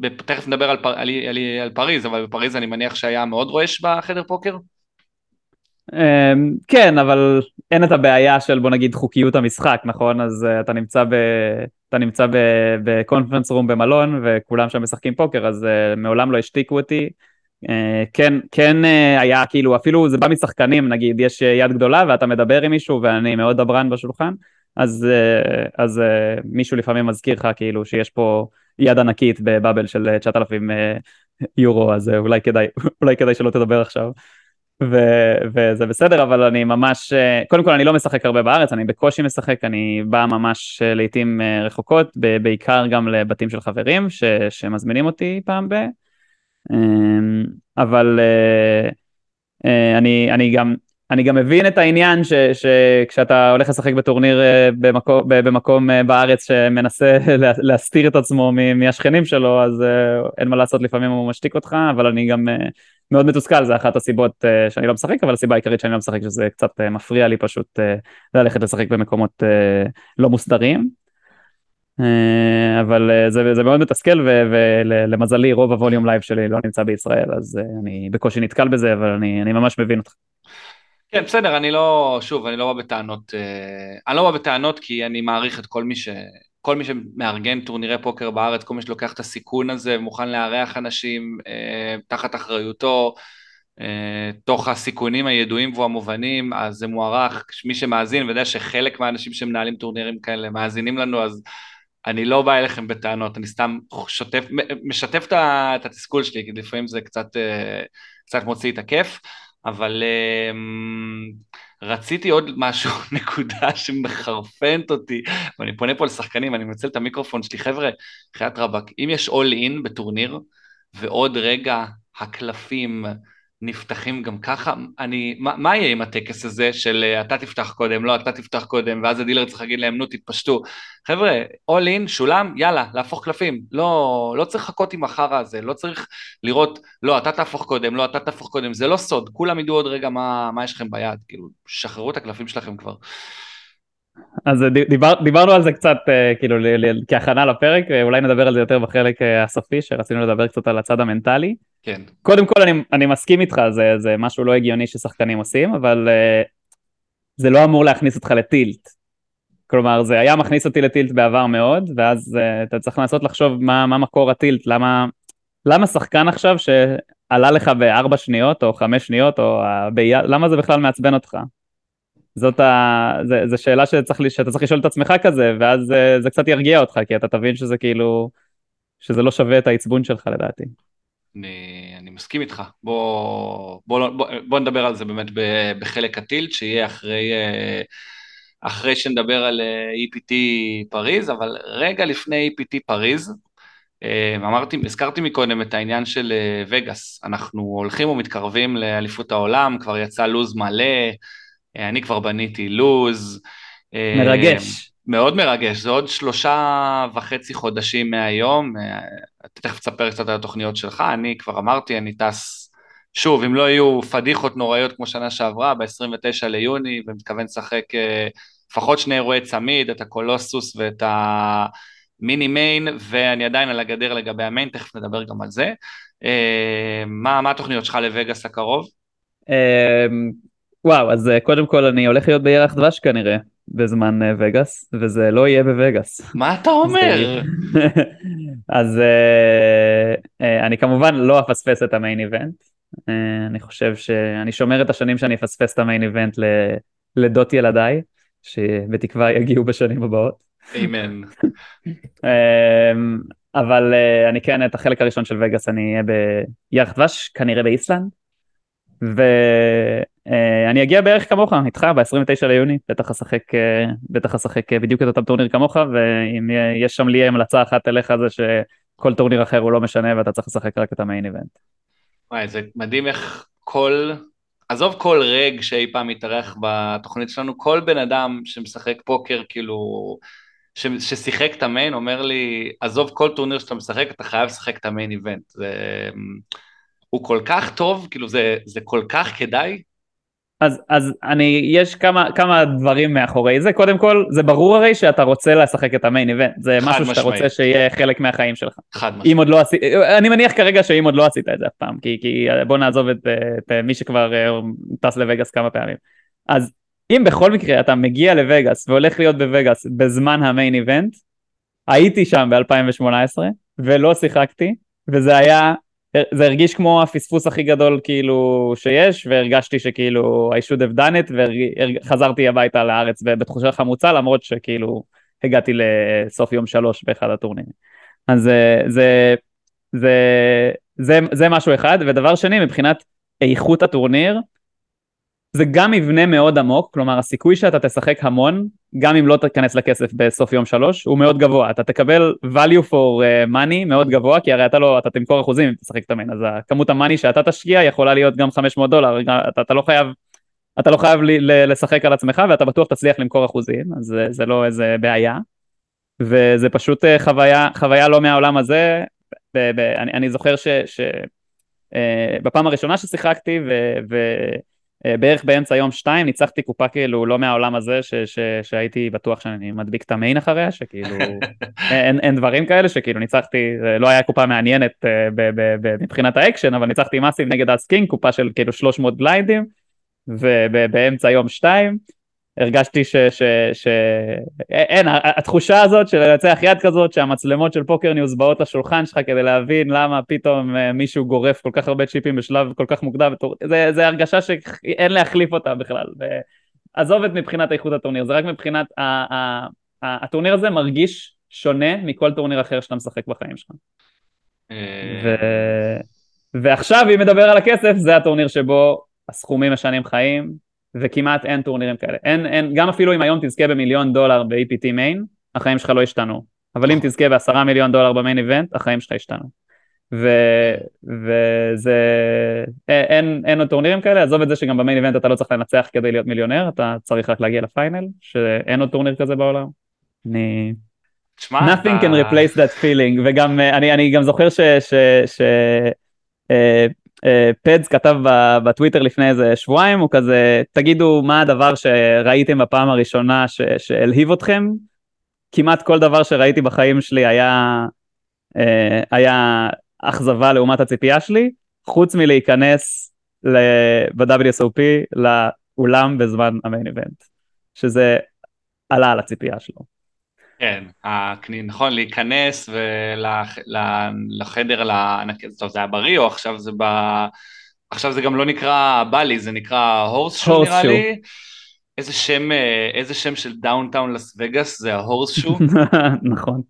[SPEAKER 2] ב... תכף נדבר על, פר... על, על, על פריז, אבל בפריז אני מניח שהיה מאוד רועש בחדר פוקר?
[SPEAKER 3] Um, כן, אבל אין את הבעיה של בוא נגיד חוקיות המשחק, נכון? אז uh, אתה נמצא ב... אתה נמצא בקונפרנס רום במלון וכולם שם משחקים פוקר, אז uh, מעולם לא השתיקו אותי. אה, כן, כן אה, היה כאילו, אפילו זה בא משחקנים, נגיד, יש יד גדולה ואתה מדבר עם מישהו ואני מאוד דברן בשולחן, אז, אה, אז מישהו לפעמים מזכיר לך כאילו שיש פה יד ענקית בבאבל של 9,000 יורו, אז אולי כדאי, אולי כדאי שלא תדבר עכשיו. ו- וזה בסדר, אבל אני ממש, קודם כל אני לא משחק הרבה בארץ, אני בקושי משחק, אני בא ממש לעיתים רחוקות, בעיקר גם לבתים של חברים ש- שמזמינים אותי פעם ב... אמ, אבל אה, אה, אני, אני, גם, אני גם מבין את העניין ש, שכשאתה הולך לשחק בטורניר אה, במקום, במקום בארץ שמנסה להסתיר את עצמו מהשכנים שלו, אז אין מה לעשות, לפעמים הוא משתיק אותך, אבל אני גם מאוד מתוסכל, זה אחת הסיבות שאני לא משחק, אבל הסיבה העיקרית שאני לא משחק שזה קצת מפריע לי פשוט ללכת לשחק במקומות לא מוסדרים. אה, אבל אה, זה, זה מאוד מתסכל ולמזלי רוב הווליום live שלי לא נמצא בישראל אז אה, אני בקושי נתקל בזה אבל אני, אני ממש מבין אותך.
[SPEAKER 2] כן בסדר אני לא שוב אני לא בא בטענות אני לא בא בטענות כי אני מעריך את כל מי ש... כל מי שמארגן טורנירי פוקר בארץ, כל מי שלוקח את הסיכון הזה ומוכן לארח אנשים אה, תחת אחריותו, אה, תוך הסיכונים הידועים והמובנים, אז זה מוערך. מי שמאזין ויודע שחלק מהאנשים שמנהלים טורנירים כאלה מאזינים לנו, אז אני לא בא אליכם בטענות, אני סתם שוטף, משתף את התסכול שלי, כי לפעמים זה קצת, אה, קצת מוציא את הכיף, אבל אמ, רציתי עוד משהו, נקודה שמחרפנת אותי, ואני פונה פה לשחקנים, אני מנצל את המיקרופון שלי, חבר'ה, חיית רבאק, אם יש all in בטורניר, ועוד רגע הקלפים נפתחים גם ככה, אני, מה, מה יהיה עם הטקס הזה של אה, אתה תפתח קודם, לא אתה תפתח קודם, ואז הדילר צריך להגיד להם נו תתפשטו. חבר'ה, all in, שולם, יאללה, להפוך קלפים. לא, לא צריך לחכות עם החרא הזה, לא צריך לראות, לא אתה תהפוך קודם, לא אתה תהפוך קודם, זה לא סוד, כולם ידעו עוד רגע מה, מה יש לכם ביד, כאילו, שחררו את הקלפים שלכם כבר.
[SPEAKER 3] אז דיבר, דיברנו על זה קצת אה, כאילו כהכנה לפרק, אולי נדבר על זה יותר בחלק אה, הסופי, שרצינו לדבר קצת על הצד המנטלי.
[SPEAKER 2] כן.
[SPEAKER 3] קודם כל אני, אני מסכים איתך, זה, זה משהו לא הגיוני ששחקנים עושים, אבל uh, זה לא אמור להכניס אותך לטילט. כלומר, זה היה מכניס אותי לטילט בעבר מאוד, ואז אתה צריך לנסות לחשוב מה, מה מקור הטילט, למה, למה שחקן עכשיו שעלה לך בארבע שניות או חמש שניות, או בי... למה זה בכלל מעצבן אותך? זאת ה... זה, זה שאלה שצריך, שאתה צריך לשאול את עצמך כזה, ואז זה, זה קצת ירגיע אותך, כי אתה תבין שזה כאילו, שזה לא שווה את העצבון שלך לדעתי.
[SPEAKER 2] אני, אני מסכים איתך. בוא, בוא, בוא, בוא נדבר על זה באמת בחלק הטילט, שיהיה אחרי, אה, אחרי שנדבר על אה, EPT פריז, אבל רגע לפני EPT פריז, אה, אמרתי, הזכרתי מקודם את העניין של וגאס, אנחנו הולכים ומתקרבים לאליפות העולם, כבר יצא לוז מלא, אני כבר בניתי לוז.
[SPEAKER 3] מרגש.
[SPEAKER 2] מאוד מרגש, זה עוד שלושה וחצי חודשים מהיום, אתה תכף תספר קצת על התוכניות שלך, אני כבר אמרתי, אני טס, שוב, אם לא יהיו פדיחות נוראיות כמו שנה שעברה, ב-29 ליוני, ומתכוון לשחק אה, לפחות שני אירועי צמיד, את הקולוסוס ואת המיני מיין, ואני עדיין על הגדר לגבי המיין, תכף נדבר גם על זה. אה, מה, מה התוכניות שלך לווגאס הקרוב?
[SPEAKER 3] אה, וואו, אז קודם כל אני הולך להיות בירח דבש כנראה. בזמן וגאס, וזה לא יהיה בווגאס.
[SPEAKER 2] מה אתה אומר?
[SPEAKER 3] אז uh, uh, אני כמובן לא אפספס את המיין איבנט. אני חושב שאני שומר את השנים שאני אפספס את המיין איבנט לדות ילדיי, שבתקווה יגיעו בשנים הבאות.
[SPEAKER 2] אמן.
[SPEAKER 3] אבל אני כן, את החלק הראשון של וגאס אני אהיה בירח דבש, כנראה באיסלנד. ואני אגיע בערך כמוך, איתך ב-29 ליוני, בטח אשחק, בטח אשחק בדיוק את אותו טורניר כמוך, ואם יש שם לי המלצה אחת אליך זה שכל טורניר אחר הוא לא משנה ואתה צריך לשחק רק את ה main event.
[SPEAKER 2] וואי, זה מדהים איך כל, עזוב כל reg שאי פעם מתארח בתוכנית שלנו, כל בן אדם שמשחק פוקר, כאילו, ש, ששיחק את המיין, אומר לי, עזוב כל טורניר שאתה משחק, אתה חייב לשחק את המיין איבנט. זה... הוא כל כך טוב, כאילו זה, זה כל כך כדאי.
[SPEAKER 3] אז, אז אני, יש כמה, כמה דברים מאחורי זה, קודם כל זה ברור הרי שאתה רוצה לשחק את המיין איבנט, זה משהו שאתה רוצה שיהיה חלק מהחיים שלך.
[SPEAKER 2] חד משמעית.
[SPEAKER 3] עוד לא עשית, אני מניח כרגע שאם עוד לא עשית את זה אף פעם, כי, כי בוא נעזוב את, את מי שכבר אה, טס לווגאס כמה פעמים. אז אם בכל מקרה אתה מגיע לווגאס והולך להיות בווגאס בזמן המיין איבנט, הייתי שם ב-2018 ולא שיחקתי, וזה היה זה הרגיש כמו הפספוס הכי גדול כאילו שיש והרגשתי שכאילו I should have done it וחזרתי הביתה לארץ בתחושה חמוצה למרות שכאילו הגעתי לסוף יום שלוש באחד הטורנירים. אז זה, זה, זה, זה, זה משהו אחד ודבר שני מבחינת איכות הטורניר זה גם מבנה מאוד עמוק, כלומר הסיכוי שאתה תשחק המון, גם אם לא תיכנס לכסף בסוף יום שלוש, הוא מאוד גבוה. אתה תקבל value for אה, money מאוד גבוה, כי הרי אתה לא, אתה תמכור אחוזים אם תשחק את המיין, אז כמות המאני שאתה תשקיע יכולה להיות גם 500 דולר, אתה, אתה לא חייב, אתה לא חייב ל, ל, לשחק על עצמך ואתה בטוח תצליח למכור אחוזים, אז זה, זה לא איזה בעיה. וזה פשוט אה, חוויה, חוויה לא מהעולם הזה, ב, ב, אני, אני זוכר ש... ש אה, הראשונה ששיחקתי ו, ו, בערך באמצע יום שתיים ניצחתי קופה כאילו לא מהעולם הזה ש, ש, שהייתי בטוח שאני מדביק את ה main אחריה שכאילו אין, אין דברים כאלה שכאילו ניצחתי לא היה קופה מעניינת אה, ב, ב, ב, מבחינת האקשן אבל ניצחתי עם אסים נגד אס king קופה של כאילו 300 בליינדים ובאמצע יום שתיים הרגשתי ש... ש, ש אין, התחושה הזאת של לנצח יד כזאת, שהמצלמות של PokerNews באות לשולחן שלך כדי להבין למה פתאום אה, מישהו גורף כל כך הרבה צ'יפים בשלב כל כך מוקדם, זה, זה הרגשה שאין להחליף אותה בכלל. עזוב את מבחינת איכות הטורניר, זה רק מבחינת, ה, ה, ה, הטורניר הזה מרגיש שונה מכל טורניר אחר שאתה משחק בחיים שלך. אה. ו... ועכשיו אם נדבר על הכסף, זה הטורניר שבו הסכומים משנים חיים, וכמעט אין טורנירים כאלה. אין, אין, גם אפילו אם היום תזכה במיליון דולר ב-EPT מיין, החיים שלך לא השתנו. אבל אם תזכה בעשרה מיליון דולר במיין איבנט, החיים שלך השתנו. ו- וזה, אין, אין עוד טורנירים כאלה, עזוב את זה שגם במיין איבנט אתה לא צריך לנצח כדי להיות מיליונר, אתה צריך רק להגיע לפיינל, שאין עוד טורניר כזה בעולם. אני...
[SPEAKER 2] תשמע,
[SPEAKER 3] nothing
[SPEAKER 2] אתה...
[SPEAKER 3] can replace that feeling, וגם אה, אני, אני גם זוכר ש... ש, ש אה, אה, פדס כתב בטוויטר לפני איזה שבועיים, הוא כזה, תגידו מה הדבר שראיתם בפעם הראשונה שהלהיב אתכם, כמעט כל דבר שראיתי בחיים שלי היה, אה, היה אכזבה לעומת הציפייה שלי, חוץ מלהיכנס ב-WSOP לאולם בזמן המיין איבנט, שזה עלה על הציפייה שלו.
[SPEAKER 2] כן, נכון, להיכנס לחדר, טוב זה היה בריו, עכשיו זה ב... עכשיו זה גם לא נקרא Bally's, זה נקרא Horseshoe נראה לי. איזה שם, אה, איזה שם של downtown לס וגאס, זה ה Horseshoe.
[SPEAKER 3] נכון.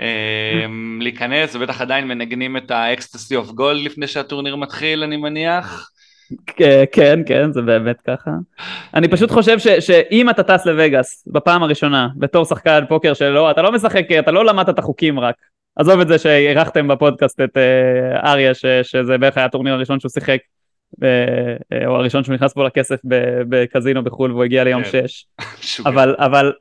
[SPEAKER 2] אמ, להיכנס, ובטח עדיין מנגנים את ה Ecstasy of Gold לפני שהטורניר מתחיל, אני מניח.
[SPEAKER 3] כן, כן, זה באמת ככה. אני פשוט חושב ש, שאם אתה טס לווגאס בפעם הראשונה, בתור שחקן פוקר שלא, אתה לא משחק, אתה לא למדת את החוקים רק. עזוב את זה שאירחתם בפודקאסט את uh, אריה, ש, שזה בערך היה הטורניר הראשון שהוא שיחק, uh, או הראשון שהוא נכנס בו לכסף בקזינו בחו"ל והוא הגיע ליום
[SPEAKER 2] כן.
[SPEAKER 3] 6.
[SPEAKER 2] שוגע.
[SPEAKER 3] אבל, אבל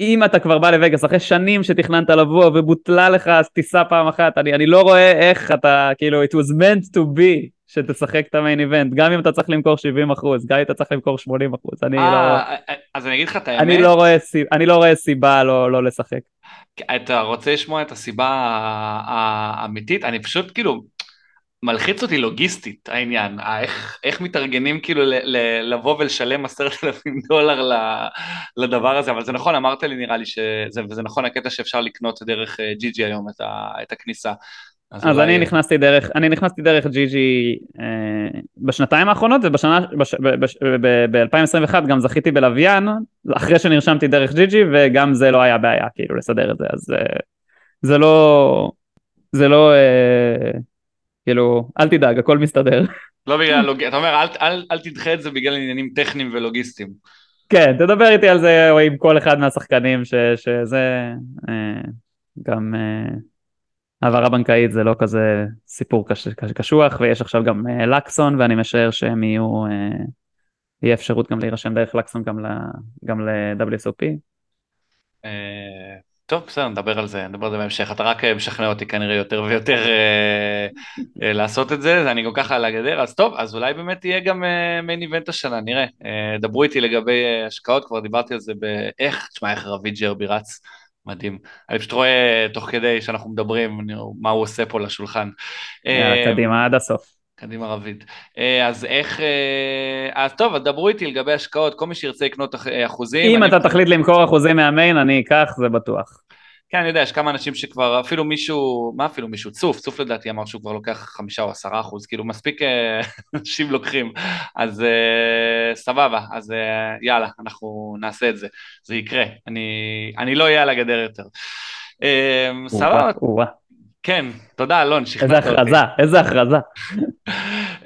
[SPEAKER 3] אם אתה כבר בא לווגאס אחרי שנים שתכננת לבוא ובוטלה לך טיסה פעם אחת, אני, אני לא רואה איך אתה, כאילו, it was meant to be שתשחק את המיין איבנט, גם אם אתה צריך למכור 70 אחוז, גם אם אתה צריך למכור 80 אחוז, אני, לא,
[SPEAKER 2] אה, אז אני אגיד לך את האמת,
[SPEAKER 3] אני, לא רואה, אני לא רואה סיבה לא, לא לשחק.
[SPEAKER 2] אתה רוצה לשמוע את הסיבה האמיתית? אני פשוט כאילו, מלחיץ אותי לוגיסטית העניין, איך, איך מתארגנים כאילו ל, ל, לבוא ולשלם עשרת אלפים דולר ל, לדבר הזה, אבל זה נכון, אמרת לי נראה לי שזה, וזה נכון הקטע שאפשר לקנות דרך אה, ג'י ג'י היום את, ה, את הכניסה.
[SPEAKER 3] אז אני נכנסתי דרך, אני נכנסתי דרך ג'י ג'י אה, בשנתיים האחרונות ובשנה, בש- ב- בש- ב- ב-2021 גם זכיתי בלוויין, אחרי שנרשמתי דרך ג'י ג'י וגם זה לא היה בעיה כאילו לסדר את זה, אז אה, זה לא, זה לא, אה, כאילו, אל תדאג, הכל מסתדר.
[SPEAKER 2] לא בגלל, לוג... אתה אומר, אל, אל, אל תדחה את זה בגלל עניינים טכניים ולוגיסטיים.
[SPEAKER 3] כן, תדבר איתי על זה או עם כל אחד מהשחקנים ש, שזה אה, גם אה, העברה בנקאית זה לא כזה סיפור קש, קש, קשוח ויש עכשיו גם אה, לקסון ואני משער שהם יהיו, אה, יהיה אפשרות גם להירשם דרך לקסון גם, גם ל-WSOP.
[SPEAKER 2] אה, טוב, בסדר, נדבר על זה, נדבר על זה בהמשך. אתה רק משכנע אותי כנראה יותר ויותר אה, אה, לעשות את זה, אני גם ככה על הגדר, אז טוב, אז אולי באמת יהיה גם מיין איבנט השנה, נראה. אה, דברו איתי לגבי השקעות, כבר דיברתי על זה באיך, תשמע, איך רביד ג'רבי רץ, מדהים. אני פשוט רואה תוך כדי שאנחנו מדברים מה הוא עושה פה לשולחן. אה,
[SPEAKER 3] קדימה עד הסוף.
[SPEAKER 2] קדימה רביד. אה, אז איך, אה, אז טוב, אז דברו איתי לגבי השקעות, כל מי שירצה לקנות אח- אחוזים.
[SPEAKER 3] אם
[SPEAKER 2] אני-
[SPEAKER 3] אתה תחליט למכור אחוזים מהמיין אני אקח זה בטוח.
[SPEAKER 2] כן, אני יודע, יש כמה אנשים שכבר, אפילו מישהו, מה אפילו מישהו? צוף, צוף לדעתי אמר שהוא כבר לוקח חמישה או עשרה אחוז, כאילו מספיק אה, אנשים לוקחים, אז אה, סבבה, אז אה, יאללה, אנחנו נעשה את זה, זה יקרה, אני, אני לא אהיה על הגדר יותר. אה, סבבה. כן, תודה אלון,
[SPEAKER 3] איזה
[SPEAKER 2] שכנעת אותי.
[SPEAKER 3] הכרזה, איזה הכרזה.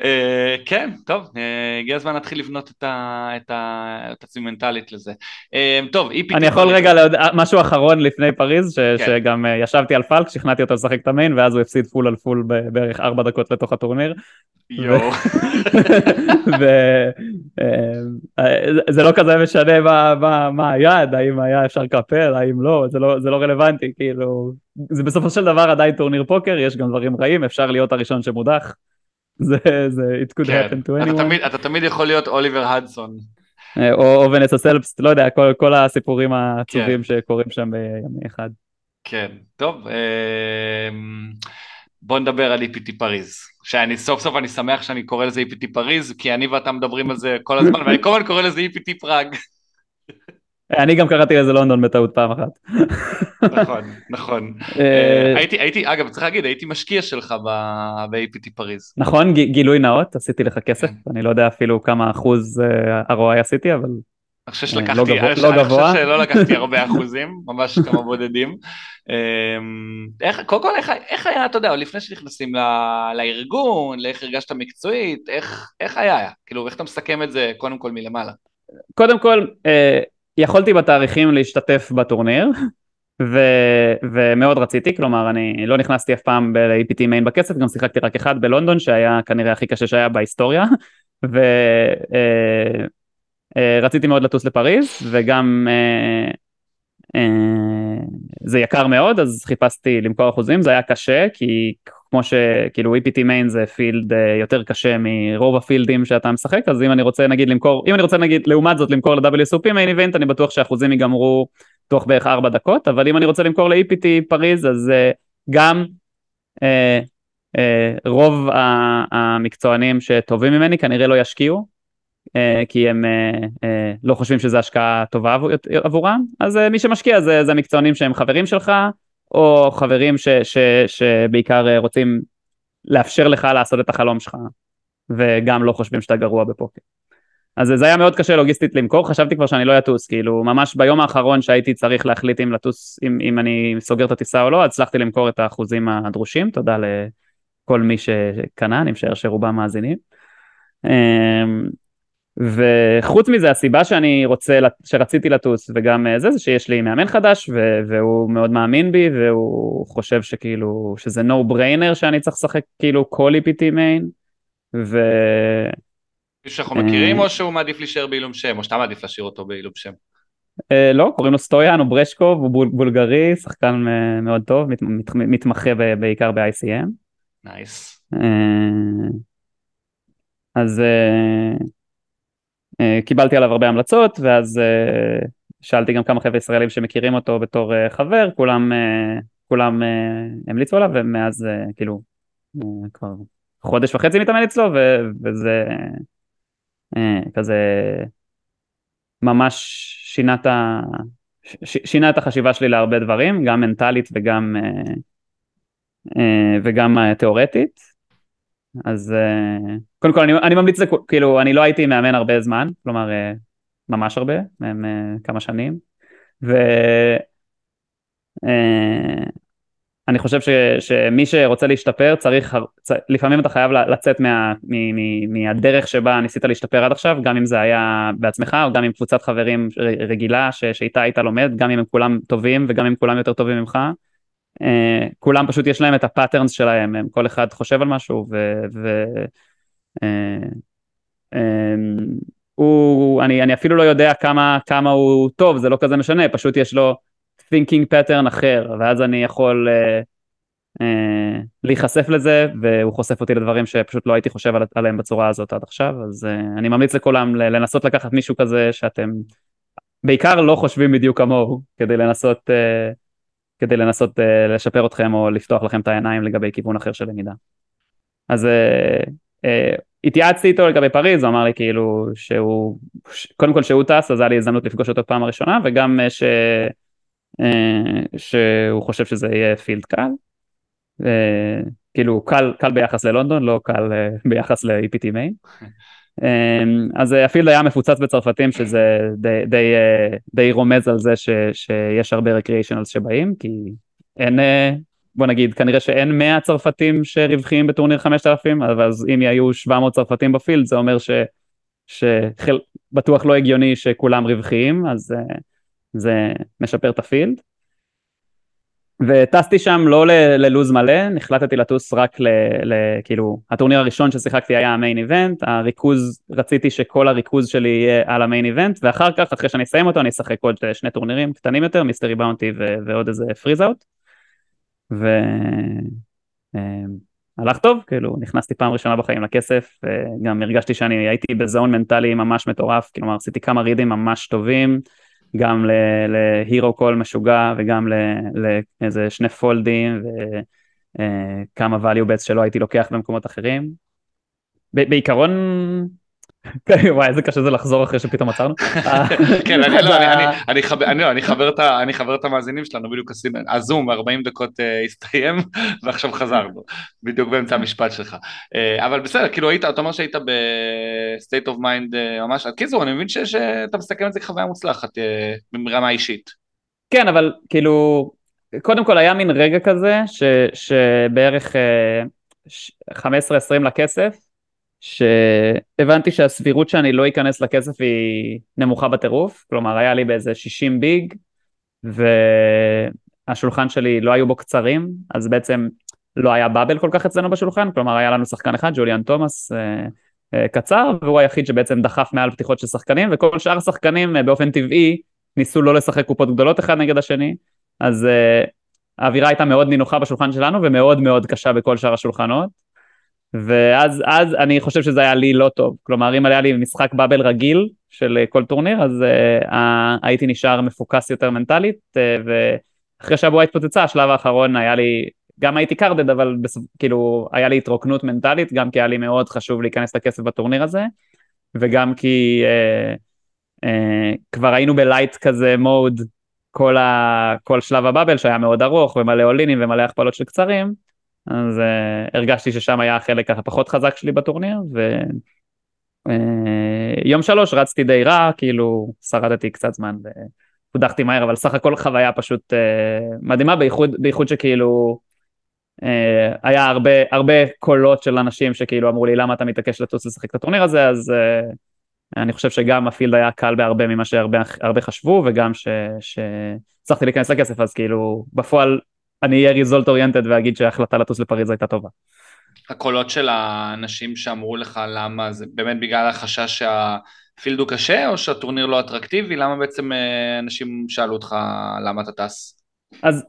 [SPEAKER 2] אה, כן, טוב, אה, הגיע הזמן להתחיל לבנות את עצמי מנטלית לזה. אה, טוב, EPT...
[SPEAKER 3] אני יכול רגע, משהו אחרון לפני פריז,
[SPEAKER 2] כן.
[SPEAKER 3] שגם ישבתי על פלק, שכנעתי אותו לשחק את ה main, ואז הוא הפסיד full על full בערך ארבע דקות לתוך הטורניר.
[SPEAKER 2] יואו.
[SPEAKER 3] וזה לא כזה משנה מה- היעד, האם היה אפשר לקפל, האם לא, זה לא, זה לא רלוונטי, כאילו, זה בסופו של דבר עדיין טורניר פוקר, יש גם דברים רעים, אפשר להיות הראשון שמודח. זה, זה, it could
[SPEAKER 2] כן.
[SPEAKER 3] happen to
[SPEAKER 2] אתה
[SPEAKER 3] anyone.
[SPEAKER 2] תמיד- אתה תמיד יכול להיות אוליבר הדסון.
[SPEAKER 3] אה, או, או ונסה סלבסט, לא יודע, כל, כל הסיפורים העצובים
[SPEAKER 2] כן.
[SPEAKER 3] שקורים שם בימי אחד.
[SPEAKER 2] כן, טוב, אמ, בוא נדבר על EPT פריז, שאני סוף סוף אני שמח שאני קורא לזה EPT פריז, כי אני ואתה מדברים על זה כל הזמן, ואני כל הזמן קורא לזה EPT פראג.
[SPEAKER 3] אני גם קראתי לזה לונדון בטעות פעם אחת.
[SPEAKER 2] נכון, נכון.
[SPEAKER 3] אה,
[SPEAKER 2] אה, הייתי, הייתי, אגב, צריך להגיד, הייתי משקיע שלך ב-APT פריז.
[SPEAKER 3] נכון, גילוי נאות, עשיתי לך כסף,
[SPEAKER 2] כן.
[SPEAKER 3] אני לא יודע אפילו כמה אחוז אה, ROI עשיתי, אבל
[SPEAKER 2] אני חושב שלקחתי,
[SPEAKER 3] לא גבוה-
[SPEAKER 2] אני חושב-
[SPEAKER 3] לא.
[SPEAKER 2] חושב שלא לקחתי הרבה אחוזים, ממש כמה בודדים. אמ, איך, קודם כל, איך, היה, אתה יודע, לפני שנכנסים לארגון, לאיך הרגשת מקצועית, איך, היה? כאילו, איך אתה מסכם את זה, קודם כל מלמעלה?
[SPEAKER 3] קודם כל, יכולתי בתאריכים להשתתף בטורניר, ו, ומאוד רציתי, כלומר אני לא נכנסתי אף פעם ל-APT מיין בכסף, גם שיחקתי רק אחד בלונדון שהיה כנראה הכי קשה שהיה בהיסטוריה, ורציתי אה, אה, מאוד לטוס לפריז, וגם אה, אה, זה יקר מאוד, אז חיפשתי למכור אחוזים, זה היה קשה, כי כמו שכאילו EPT מיין זה פילד אה, יותר קשה מרוב הפילדים שאתה משחק, אז אם אני רוצה נגיד למכור, אם אני רוצה נגיד לעומת זאת למכור ל-WSOP מיין איבנט, אני בטוח שהאחוזים ייגמרו תוך בערך 4 דקות, אבל אם אני רוצה למכור ל-EPT פריז, אז uh, גם uh, uh, רוב המקצוענים שטובים ממני כנראה לא ישקיעו, uh, כי הם לא חושבים שזו השקעה טובה עבור, עבורם, אז מי שמשקיע זה, זה המקצוענים שהם חברים שלך, או חברים ש, ש, שבעיקר רוצים לאפשר לך לעשות את החלום שלך, וגם לא חושבים שאתה גרוע בפוקר. אז זה היה מאוד קשה לוגיסטית למכור, חשבתי כבר שאני לא אטוס, כאילו ממש ביום האחרון שהייתי צריך להחליט אם לטוס, אם, אם אני סוגר את הטיסה או לא, הצלחתי למכור את האחוזים הדרושים, תודה לכל מי שקנה, אני משער שרובם מאזינים. וחוץ מזה הסיבה שאני רוצה, שרציתי לטוס וגם זה, זה שיש לי מאמן חדש והוא מאוד מאמין בי והוא חושב שכאילו שזה no brainer שאני צריך לשחק כאילו כל EPT main. ו...
[SPEAKER 2] שאנחנו מכירים או שהוא מעדיף להישאר בעילום שם, או שאתה מעדיף להשאיר אותו בעילום שם?
[SPEAKER 3] אה, לא, קוראים לו סטויאן, הוא ברשקוב, הוא בולגרי, שחקן אה, מאוד טוב, מתמחה בעיקר ב-ICM.
[SPEAKER 2] נייס.
[SPEAKER 3] אה, אז קיבלתי עליו הרבה המלצות, ואז שאלתי גם כמה חבר'ה ישראלים שמכירים אותו בתור חבר, כולם, כולם המליצו עליו, ומאז כאילו כבר חודש וחצי מתאמן אצלו, וזה אה, כזה ממש שינה את, ה... ש... שינה את החשיבה שלי להרבה דברים, גם מנטלית וגם, אה, אה, וגם תיאורטית. אז קודם כל אני, אני ממליץ. כאילו אני לא הייתי מאמן הרבה זמן, כלומר ממש הרבה, כמה שנים, ו... אני חושב ש, שמי שרוצה להשתפר צריך, צ, לפעמים אתה חייב לצאת מה, מ, מ, מהדרך שבה ניסית להשתפר עד עכשיו, גם אם זה היה בעצמך או גם עם קבוצת חברים רגילה ש, שאיתה היית לומד, גם אם הם כולם טובים וגם אם כולם יותר טובים ממך. Uh, כולם פשוט יש להם את ה patterns שלהם, הם, כל אחד חושב על משהו ו... ו uh, um, הוא, אני, אני אפילו לא יודע כמה, כמה הוא טוב, זה לא כזה משנה, פשוט יש לו thinking pattern אחר, ואז אני יכול uh, uh, להיחשף לזה, והוא חושף אותי לדברים שפשוט לא הייתי חושב על, עליהם בצורה הזאת עד עכשיו, אז uh, אני ממליץ לכולם לנסות לקחת מישהו כזה שאתם בעיקר לא חושבים בדיוק כמוהו, כדי לנסות, uh, כדי לנסות uh, לשפר אתכם או לפתוח לכם את העיניים לגבי כיוון אחר של למידה. אז uh, uh, התייעצתי איתו לגבי פריז, הוא אמר לי כאילו שהוא, קודם כל שהוא טס, אז היה לי הזדמנות לפגוש אותו פעם הראשונה, וגם ש... אה, שהוא חושב שזה יהיה פילד קל, אה, כאילו קל, קל ביחס ללונדון, לא קל אה, ביחס ל-EPT מיין. אז הפילד היה מפוצץ בצרפתים שזה די, די, די רומז על זה ש, שיש הרבה רקריאיישנלס שבאים, כי אין, בוא נגיד, כנראה שאין 100 צרפתים שרווחיים בטורניר 5000, אז אם היו 700 צרפתים בפילד זה אומר ש, שבטוח לא הגיוני שכולם רווחיים, אז זה משפר את הפילד. וטסתי שם לא ללוז מלא, נחלטתי לטוס רק ל... ל כאילו, הטורניר הראשון ששיחקתי היה ה main event, הריכוז, רציתי שכל הריכוז שלי יהיה על ה main event, ואחר כך, אחרי שאני אסיים אותו, אני אשחק עוד שני טורנירים קטנים יותר, mystery bounty. ועוד איזה freezeout. והלך טוב, כאילו, נכנסתי פעם ראשונה בחיים לכסף, גם הרגשתי שאני הייתי ב zone מנטלי ממש מטורף, כלומר, עשיתי כמה reads ים ממש טובים. גם ל hero call משוגע וגם לאיזה שני folds ים וכמה אה, value bets שלא הייתי לוקח במקומות אחרים. בעיקרון וואי איזה קשה זה לחזור אחרי שפתאום עצרנו.
[SPEAKER 2] כן אני חבר את המאזינים שלנו בדיוק עשינו הזום 40 דקות אה, הסתיים ועכשיו חזרנו בדיוק באמצע המשפט שלך אה, אבל בסדר כאילו היית אתה אומר שהיית ב state of mind ממש קיצור אני מבין שאתה מסתכל על זה כחוויה מוצלחת ברמה אישית.
[SPEAKER 3] כן אבל כאילו קודם כל היה מין רגע כזה שבערך 15-20 לכסף שהבנתי שהסבירות שאני לא אכנס לכסף היא נמוכה בטירוף, כלומר היה לי באיזה 60 ביג, השולחן שלי לא היו בו קצרים, אז בעצם לא היה באבל כל כך אצלנו בשולחן, כלומר היה לנו שחקן אחד, ג'וליאן תומאס, אה, אה, קצר, והוא היחיד שבעצם דחף מעל פתיחות של שחקנים, וכל שאר השחקנים אה, באופן טבעי ניסו לא לשחק קופות גדולות אחד נגד השני, אז האווירה הייתה מאוד נינוחה בשולחן שלנו ומאוד מאוד קשה בכל שאר השולחנות. ואז אז אני חושב שזה היה לי לא טוב, כלומר אם היה לי משחק באבל רגיל של כל טורניר אז uh, הייתי נשאר מפוקס יותר מנטלית uh, ואחרי שהבועה התפוצצה השלב האחרון היה לי, גם הייתי קרדד אבל בסופ, כאילו היה לי התרוקנות מנטלית גם כי היה לי מאוד חשוב להיכנס לכסף בטורניר הזה וגם כי uh, uh, כבר היינו בלייט כזה מוד כל, ה, כל שלב הבאבל שהיה מאוד ארוך ומלא אולינים ומלא הכפלות של קצרים, אז uh, הרגשתי ששם היה החלק הפחות חזק שלי בטורניר, ויום uh, שלוש רצתי די רע, כאילו שרדתי קצת זמן והודחתי מהר, אבל סך הכל חוויה פשוט uh, מדהימה, בייחוד, בייחוד שכאילו uh, היה הרבה, הרבה קולות של אנשים שכאילו אמרו לי למה אתה מתעקש לטוס לשחק את הטורניר הזה, אז uh, אני חושב שגם הפילד היה קל בהרבה ממה שהרבה חשבו, וגם שהצלחתי להיכנס לכסף, אז כאילו, בפועל אני אהיה ריזולט אוריינטד ואגיד שההחלטה לטוס לפריז הייתה טובה.
[SPEAKER 2] הקולות של האנשים שאמרו לך למה, זה באמת בגלל החשש שהפילד הוא קשה, או שהטורניר לא אטרקטיבי? למה בעצם אה, אנשים שאלו אותך למה אתה טס?
[SPEAKER 3] אז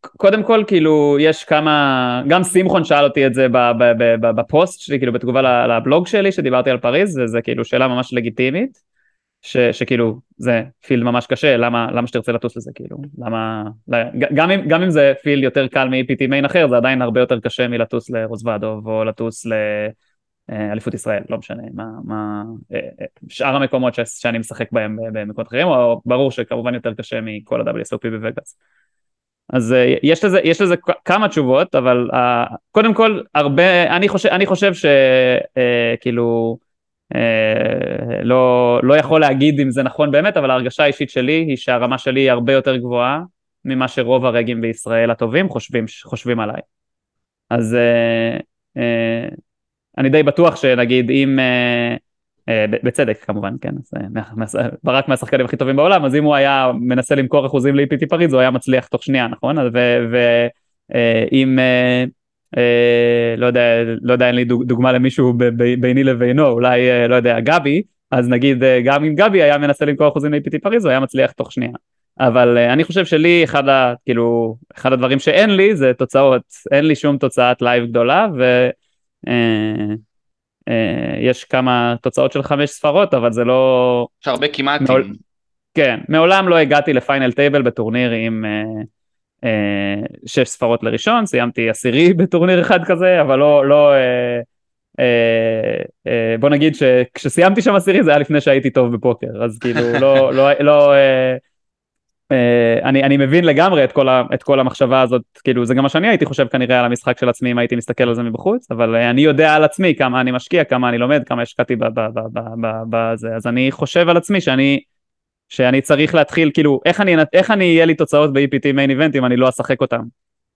[SPEAKER 3] קודם כל כאילו יש כמה, גם שמחון שאל אותי את זה בפוסט שלי, כאילו בתגובה לבלוג שלי שדיברתי על פריז, וזה כאילו שאלה ממש לגיטימית, ש, שכאילו זה פילד ממש קשה, למה, למה שתרצה לטוס לזה כאילו, למה, גם אם, גם אם זה פילד יותר קל מ-EPT מיין אחר, זה עדיין הרבה יותר קשה מלטוס לרוזוודוב או לטוס לאליפות ישראל, לא משנה, מה, מה, אה, אה, שאר המקומות ש, שאני משחק בהם במקומות אחרים, או ברור שכמובן יותר קשה מכל ה-WSOP בווגאס. אז יש לזה, יש לזה כמה תשובות, אבל uh, קודם כל, הרבה, אני חושב, אני חושב שכאילו, uh, לא, לא יכול להגיד אם זה נכון באמת, אבל ההרגשה האישית שלי היא שהרמה שלי היא הרבה יותר גבוהה ממה שרוב הרגים בישראל הטובים חושבים, חושבים עליי. אז uh, uh, אני די בטוח שנגיד אם... Uh, אה, בצדק כמובן, כן, אז אה, ברק מהשחקנים הכי טובים בעולם, אז אם הוא היה מנסה למכור אחוזים ל-EPT פריז, הוא היה מצליח תוך שנייה, נכון? ואם, אה, לא יודע, לא יודע, אין לי דוגמה למישהו ביני לבינו, אולי, לא יודע, גבי, אז נגיד, גם אם גבי היה מנסה למכור אחוזים ל-EPT פריז, הוא היה מצליח תוך שנייה. אבל אני חושב שלי, אחד, ה, כאילו, אחד הדברים שאין לי זה תוצאות, אין לי שום תוצאת live גדולה, ו... אה, יש כמה תוצאות של חמש ספרות, אבל זה לא...
[SPEAKER 2] יש הרבה כמעט... מעול...
[SPEAKER 3] כן, מעולם לא הגעתי ל final table בטורניר עם אה, אה, שש ספרות לראשון, סיימתי עשירי בטורניר אחד כזה, אבל לא... לא אה, אה, אה, בוא נגיד שכשסיימתי שם עשירי זה היה לפני שהייתי טוב בפוקר, אז כאילו לא, לא, לא, אה, Uh, אני, אני מבין לגמרי את כל, ה, את כל המחשבה הזאת, כאילו זה גם מה שאני הייתי חושב כנראה על המשחק של עצמי אם הייתי מסתכל על זה מבחוץ, אבל uh, אני יודע על עצמי כמה אני משקיע, כמה אני לומד, כמה השקעתי בזה, אז אני חושב על עצמי שאני, שאני צריך להתחיל, כאילו, איך אני, איך אני יהיה לי תוצאות ב-EPT מיין איבנט אם אני לא אשחק אותם.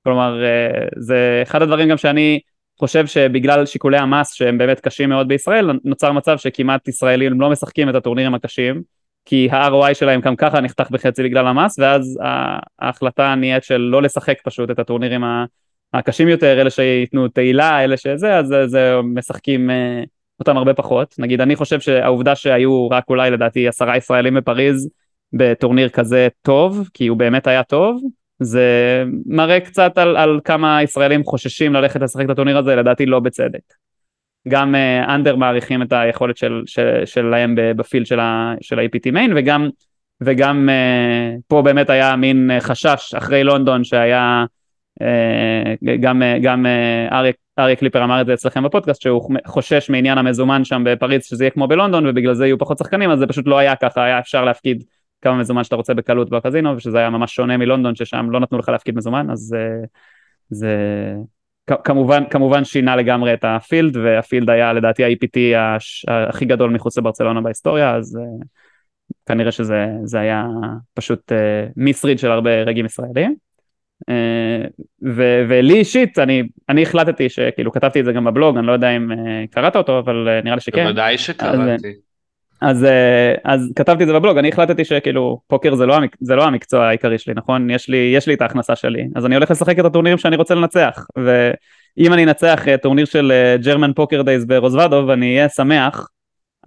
[SPEAKER 3] כלומר, uh, זה אחד הדברים גם שאני חושב שבגלל שיקולי המס שהם באמת קשים מאוד בישראל, נוצר מצב שכמעט ישראלים לא משחקים את הטורנירים הקשים. כי ה-ROI שלהם גם ככה נחתך בחצי בגלל המס, ואז ההחלטה נהיית של לא לשחק פשוט את הטורנירים הקשים יותר, אלה שייתנו תהילה, אלה שזה, אז זה משחקים אה, אותם הרבה פחות. נגיד, אני חושב שהעובדה שהיו רק אולי לדעתי עשרה ישראלים בפריז בטורניר כזה טוב, כי הוא באמת היה טוב, זה מראה קצת על, על כמה ישראלים חוששים ללכת לשחק את הטורניר הזה, לדעתי לא בצדק. גם אנדר uh, מעריכים את היכולת של, של, שלהם בפילד של, ה, של ה-EPT מיין וגם, וגם uh, פה באמת היה מין חשש אחרי לונדון שהיה uh, גם, uh, גם uh, אריה, אריה קליפר אמר את זה אצלכם בפודקאסט שהוא חושש מעניין המזומן שם בפריז שזה יהיה כמו בלונדון ובגלל זה יהיו פחות שחקנים אז זה פשוט לא היה ככה היה אפשר להפקיד כמה מזומן שאתה רוצה בקלות בקזינו ושזה היה ממש שונה מלונדון ששם לא נתנו לך להפקיד מזומן אז uh, זה כמובן, כמובן שינה לגמרי את הפילד, והפילד היה לדעתי ה-EPT הכי גדול מחוץ לברצלונה בהיסטוריה, אז uh, כנראה שזה היה פשוט uh, מיסריד של הרבה רגעים ישראלים. ו- ולי אישית, אני, אני החלטתי שכאילו כתבתי את זה גם בבלוג, אני לא יודע אם uh, קראת אותו, אבל uh, נראה לי שכן.
[SPEAKER 2] בוודאי שקראתי.
[SPEAKER 3] אז, אה, אז כתבתי את זה בבלוג, אני החלטתי שכאילו פוקר זה לא, המק... זה לא המקצוע העיקרי שלי, נכון? יש לי, יש לי את ההכנסה שלי, אז אני הולך לשחק את הטורנירים שאני רוצה לנצח, ואם אני אנצח אה, טורניר של German Poker Days ברוזוודוב, אני אהיה שמח,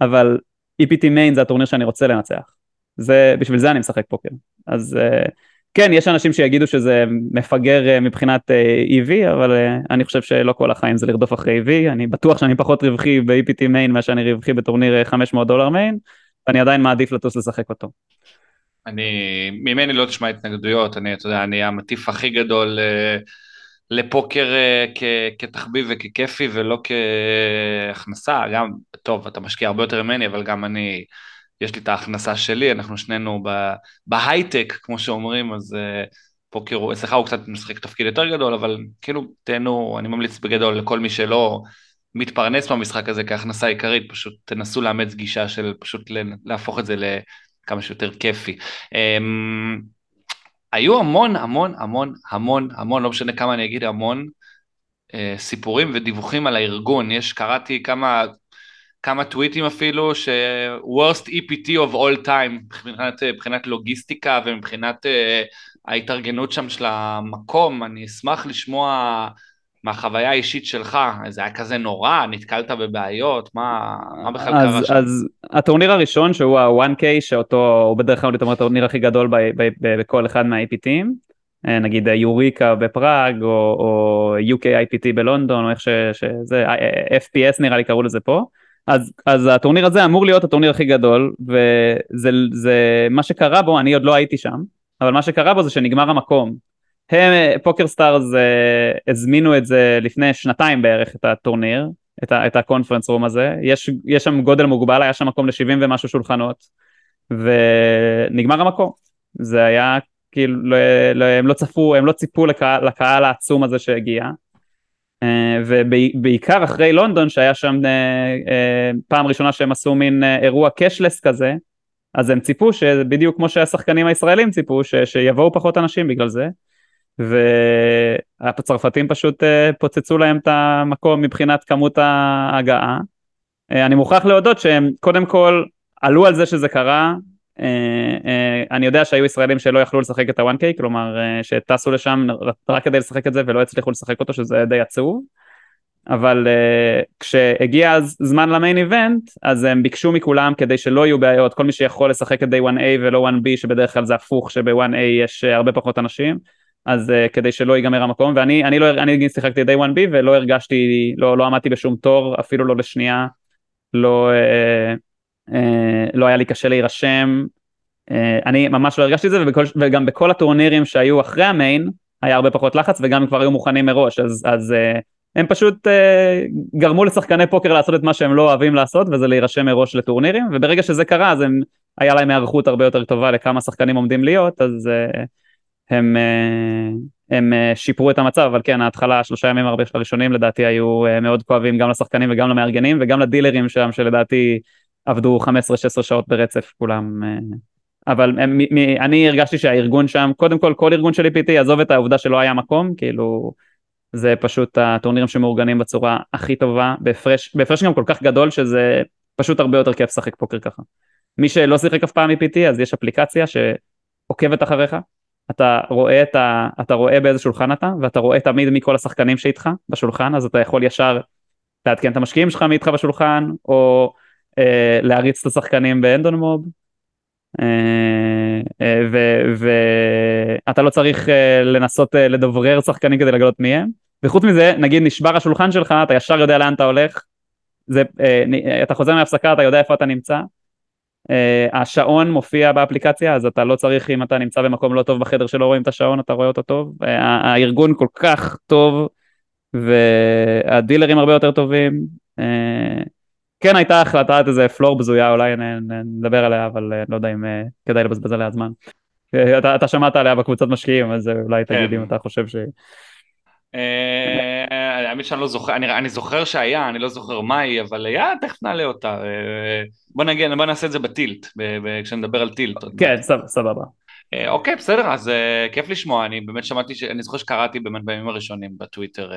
[SPEAKER 3] אבל EPT main זה הטורניר שאני רוצה לנצח. זה, בשביל זה אני משחק פוקר. אז uh, כן, יש אנשים שיגידו שזה מפגר uh, מבחינת uh, EV, אבל uh, אני חושב שלא כל החיים זה לרדוף אחרי EV, אני בטוח שאני פחות רווחי ב-EPT מיין מאשר אני רווחי בטורניר 500 דולר מיין, ואני עדיין מעדיף לטוס לשחק אותו.
[SPEAKER 2] אני, ממני לא תשמע התנגדויות, אני, אתה יודע, אני המטיף הכי גדול לפוקר כ- כתחביב וככיפי ולא כהכנסה, גם, טוב, אתה משקיע הרבה יותר ממני, אבל גם אני... יש לי את ההכנסה שלי, אנחנו שנינו בהייטק, כמו שאומרים, אז uh, פוקר, אצלך הוא קצת משחק תפקיד יותר גדול, אבל כאילו, תהנו, אני ממליץ בגדול לכל מי שלא מתפרנס מהמשחק הזה כהכנסה עיקרית, פשוט תנסו לאמץ גישה של פשוט להפוך את זה לכמה שיותר כיפי. Um, היו המון המון המון המון המון, לא משנה כמה אני אגיד המון, uh, סיפורים ודיווחים על הארגון, יש, קראתי כמה כמה טוויטים אפילו, ש-Worst EPT of all time, מבחינת, מבחינת לוגיסטיקה ומבחינת uh, ההתארגנות שם של המקום, אני אשמח לשמוע מהחוויה האישית שלך, זה היה כזה נורא, נתקלת בבעיות, מה, מה בכלל אז, קרה שם?
[SPEAKER 3] אז הטורניר הראשון שהוא ה-1K, שאותו הוא בדרך כלל אומר הטורניר הכי גדול ב, ב, ב, בכל אחד מה-IPTים, אה, נגיד יוריקה בפראג, או, או UK IPT בלונדון, או איך ש, שזה, FPS נראה לי קראו לזה פה, אז, אז הטורניר הזה אמור להיות הטורניר הכי גדול, וזה זה, מה שקרה בו, אני עוד לא הייתי שם, אבל מה שקרה בו זה שנגמר המקום. הם, PokerStars uh, הזמינו את זה לפני שנתיים בערך, את הטורניר, את, ה, את ה conference room הזה, יש, יש שם גודל מוגבל, היה שם מקום ל-70 ומשהו שולחנות, ונגמר המקום. זה היה כאילו, לא, לא, הם לא צפו, הם לא ציפו לקהל, לקהל העצום הזה שהגיע. אה, ובעיקר אחרי לונדון שהיה שם אה, אה, פעם ראשונה שהם עשו מין אירוע קשלס כזה אז הם ציפו שבדיוק כמו שהשחקנים הישראלים ציפו ש, שיבואו פחות אנשים בגלל זה והצרפתים פשוט פוצצו להם את המקום מבחינת כמות ההגעה. אני מוכרח להודות שהם קודם כל עלו על זה שזה קרה אני יודע שהיו ישראלים שלא יכלו לשחק את ה-1K, כלומר אה, שטסו לשם רק כדי לשחק את זה ולא הצליחו לשחק אותו, שזה די עצוב. אבל uh, כשהגיע זמן למיין איבנט, אז הם ביקשו מכולם כדי שלא יהיו בעיות, כל מי שיכול לשחק את day 1A ולא 1B, שבדרך כלל זה הפוך, שב-1A יש הרבה פחות אנשים, אז uh, כדי שלא ייגמר המקום, ואני אני לא, אני שיחקתי day 1B ולא הרגשתי, לא, לא עמדתי בשום תור, אפילו לא לשנייה, לא... Uh, אה, לא היה לי קשה להירשם, אה, אני ממש לא הרגשתי את זה, ובכל, וגם בכל הטורנירים שהיו אחרי המיין, היה הרבה פחות לחץ וגם כבר היו מוכנים מראש, אז, אז אה, הם פשוט גרמו לשחקני פוקר לעשות את מה שהם לא אוהבים לעשות, וזה להירשם מראש לטורנירים, וברגע שזה קרה אז הם, היה להם היערכות הרבה יותר טובה לכמה שחקנים עומדים להיות, אז הם, הם שיפרו את המצב, אבל כן, ההתחלה, שלושה ימים הראשונים לדעתי היו מאוד כואבים גם לשחקנים וגם למארגנים וגם לדילרים שם, שלדעתי עבדו 15-16 שעות ברצף כולם, אה, אבל מ, אני הרגשתי שהארגון שם, קודם כל כל ארגון של EPT, עזוב את העובדה שלא היה מקום, כאילו זה פשוט הטורנירים שמאורגנים בצורה הכי טובה, בהפרש, בהפרש גם כל כך גדול שזה פשוט הרבה יותר כיף לשחק פוקר ככה. מי שלא שיחק אף פעם EPT אז יש אפליקציה שעוקבת אחריך, אתה רואה, את ה, אתה רואה באיזה שולחן אתה, ואתה רואה תמיד מי כל השחקנים שאיתך בשולחן, אז אתה יכול ישר לעדכן את המשקיעים שלך מאיתך בשולחן, או אה, להריץ את השחקנים באנדון מוב. אה, אה, ואתה לא צריך לנסות לדברר שחקנים כדי לגלות מי הם. וחוץ מזה, נגיד נשבר השולחן שלך, אתה ישר יודע לאן אתה הולך, זה, אתה חוזר מהפסקה, אתה יודע איפה אתה נמצא. השעון מופיע באפליקציה, אז אתה לא צריך, אם אתה נמצא במקום לא טוב בחדר שלא רואים את השעון, אתה רואה אותו טוב. הארגון כל כך טוב, והדילרים הרבה יותר טובים. כן הייתה החלטת איזה פלור בזויה, אולי נדבר עליה, אבל אה, לא יודע אם אה, כדאי לבזבז עליה זמן. אה, אתה, אתה שמעת עליה בקבוצת משקיעים, אז אולי תגיד אם כן. אתה חושב ש...
[SPEAKER 2] האמת שאני לא זוכר, אני, אני זוכר שהיה, אני לא זוכר מה היא, אבל היה, תכף נעלה אותה. בוא נגיד, בוא נעשה את זה בטילט, כשנדבר על טילט.
[SPEAKER 3] כן, סבבה.
[SPEAKER 2] אה, אוקיי, בסדר, אז uh, כיף לשמוע, אני באמת שמעתי, ש... אני זוכר שקראתי באמת בימים הראשונים בטוויטר uh,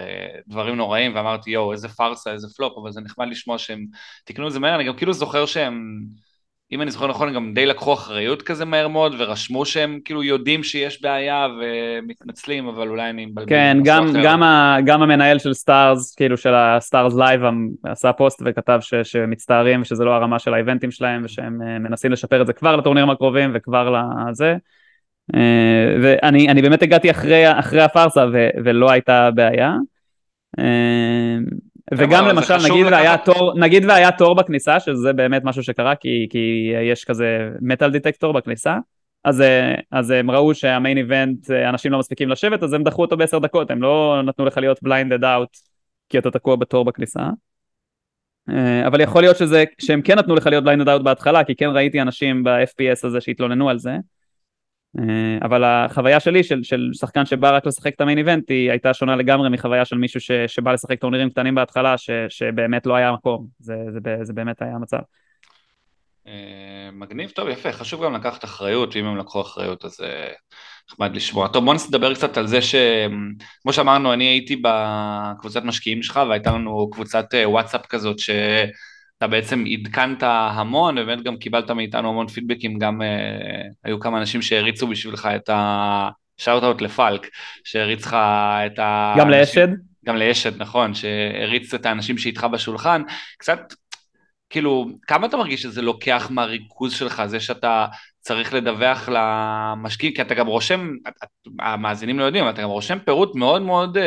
[SPEAKER 2] דברים נוראים, ואמרתי, יואו, איזה פארסה, איזה פלופ, אבל זה נחמד לשמוע שהם תיקנו את זה מהר, אני גם כאילו זוכר שהם אם אני זוכר נכון, גם די לקחו אחריות כזה מהר מאוד, ורשמו שהם כאילו יודעים שיש בעיה ומתנצלים, אבל אולי אני מבלבל.
[SPEAKER 3] כן, גם, גם, ה, גם המנהל של Stars, כאילו של ה Stars Live, עשה פוסט וכתב ש, שמצטערים ושזה לא הרמה של ה events ים שלהם, ושהם מנסים לשפר את זה כבר לטורנירים הקרובים וכבר לזה. אה, ואני באמת הגעתי אחרי, אחרי הפארסה ו, ולא הייתה בעיה. אה, וגם למשל, נגיד והיה, תור, נגיד והיה תור בכניסה, שזה באמת משהו שקרה, כי, כי יש כזה metal detector בכניסה, אז, אז הם ראו שה main event, אנשים לא מספיקים לשבת, אז הם דחו אותו בעשר דקות, הם לא נתנו לך להיות blinded out, כי אתה תקוע בתור בכניסה. אבל יכול להיות שזה, שהם כן נתנו לך להיות blinded out בהתחלה, כי כן ראיתי אנשים ב-FPS הזה שהתלוננו על זה. אה, אבל החוויה שלי של, של שחקן שבא רק לשחק את ה main event היא הייתה שונה לגמרי מחוויה של מישהו ש, שבא לשחק טורנירים קטנים בהתחלה ש, שבאמת לא היה מקום, זה, זה, זה, באמת היה המצב.
[SPEAKER 2] אה, מגניב, טוב, יפה, חשוב גם לקחת אחריות, ואם הם לקחו אחריות אז אה, נחמד לשמוע. טוב, בוא נדבר קצת על זה שכמו שאמרנו, אני הייתי בקבוצת משקיעים שלך והייתה לנו קבוצת וואטסאפ כזאת ש... אתה בעצם עדכנת המון, ובאמת גם קיבלת מאיתנו המון פידבקים, גם uh, היו כמה אנשים שהריצו בשבילך את ה... שאוט-אוט לפלק, שהריץ לך את ה...
[SPEAKER 3] גם לאשד?
[SPEAKER 2] גם לאשד, נכון, שהריץ את האנשים שאיתך בשולחן. קצת, כאילו, כמה אתה מרגיש שזה לוקח מהריכוז שלך, זה שאתה צריך לדווח למשקיעים, כי אתה גם רושם, המאזינים לא יודעים, אתה גם רושם פירוט מאוד מאוד... Uh,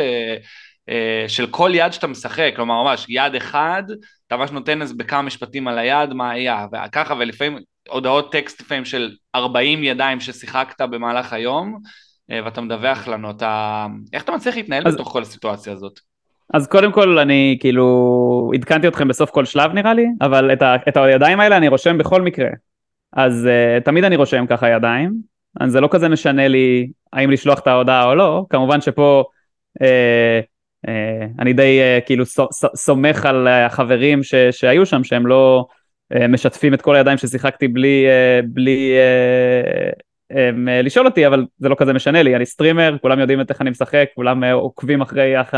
[SPEAKER 2] uh, של כל יד שאתה משחק, כלומר ממש יד אחד אתה ממש נותן איזה בכמה משפטים על היד מה היה, וככה ולפעמים הודעות טקסט לפעמים של 40 ידיים ששיחקת במהלך היום, אה, ואתה מדווח לנו, אתה... איך אתה מצליח להתנהל אז, בתוך כל הסיטואציה הזאת?
[SPEAKER 3] אז קודם כל אני כאילו עדכנתי אתכם בסוף כל שלב נראה לי, אבל את, ה, את הידיים האלה אני רושם בכל מקרה. אז uh, תמיד אני רושם ככה ידיים, אז זה לא כזה משנה לי האם לשלוח את ההודעה או לא, כמובן שפה uh, אני די אה, כאילו סומך על החברים ש, שהיו שם שהם לא אה, משתפים את כל הידיים ששיחקתי בלי, בלי לשאול אותי אבל זה לא כזה משנה לי. אני סטרימר כולם יודעים את איך אני משחק כולם עוקבים אחרי איך,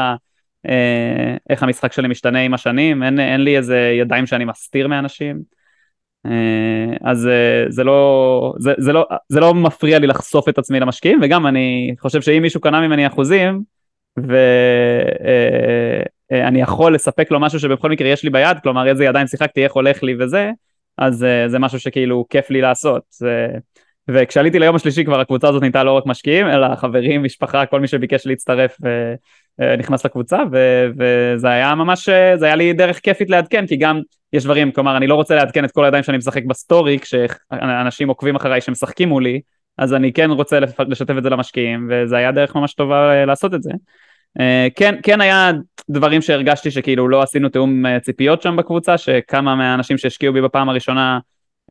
[SPEAKER 3] איך המשחק שלי משתנה עם השנים. אין, אין לי איזה ידיים שאני מסתיר מאנשים. אז זה לא, זה, זה, לא, זה לא מפריע לי לחשוף את עצמי למשקיעים וגם אני חושב שאם מישהו קנה ממני אחוזים ואני יכול לספק לו משהו שבכל מקרה יש לי ביד, כלומר איזה ידיים שיחקתי, איך הולך לי וזה, אז אה, זה משהו שכאילו כיף לי לעשות. וכשעליתי ליום השלישי כבר הקבוצה הזאת נהייתה לא רק משקיעים, אלא חברים, משפחה, כל מי שביקש להצטרף אה, אה, נכנס לקבוצה, וזה היה ממש, זה היה לי דרך כיפית לעדכן, כי גם יש דברים, כלומר אני לא רוצה לעדכן את כל הידיים שאני משחק בסטורי, כשאנשים עוקבים אחריי שמשחקים מולי, אז אני כן רוצה לשתף את זה למשקיעים, וזה היה דרך ממש טובה לעשות את זה. אה, כן, כן היה דברים שהרגשתי שכאילו לא עשינו תיאום אה, ציפיות שם בקבוצה, שכמה מהאנשים שהשקיעו בי בפעם הראשונה,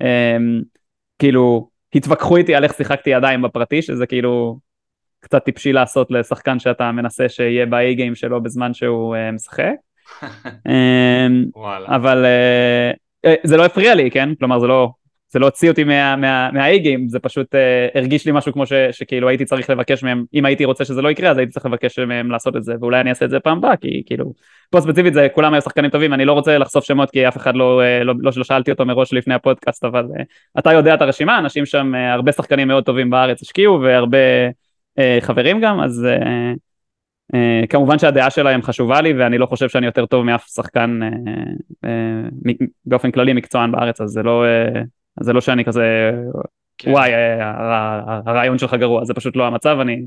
[SPEAKER 3] הם, כאילו התווכחו איתי על איך שיחקתי ידיים בפרטי, שזה כאילו קצת טיפשי לעשות לשחקן שאתה מנסה שיהיה באי גיים שלו בזמן שהוא משחק. אבל uh, זה לא הפריע לי, כן? כלומר זה לא, זה לא הוציא אותי מה-A-game, זה פשוט uh, הרגיש לי משהו כמו שכאילו הייתי צריך לבקש מהם, אם הייתי רוצה שזה לא יקרה אז הייתי צריך לבקש מהם לעשות את זה, ואולי אני אעשה את זה פעם הבאה, כי כאילו, פה ספציפית זה כולם היו שחקנים טובים, אני לא רוצה לחשוף שמות כי אף אחד לא, אה, לא, לא, לא שאלתי אותו מראש לפני הפודקאסט, אבל uh, אתה יודע את הרשימה, אנשים שם, הרבה שחקנים מאוד טובים בארץ השקיעו והרבה חברים גם, אז uh, כמובן שהדעה שלהם חשובה לי ואני לא חושב שאני יותר טוב מאף שחקן uh, uh, באופן כללי מקצוען בארץ, אז זה לא... אז זה לא שאני כזה, כן. וואי, אה, הרעיון שלך גרוע, זה פשוט לא המצב, אני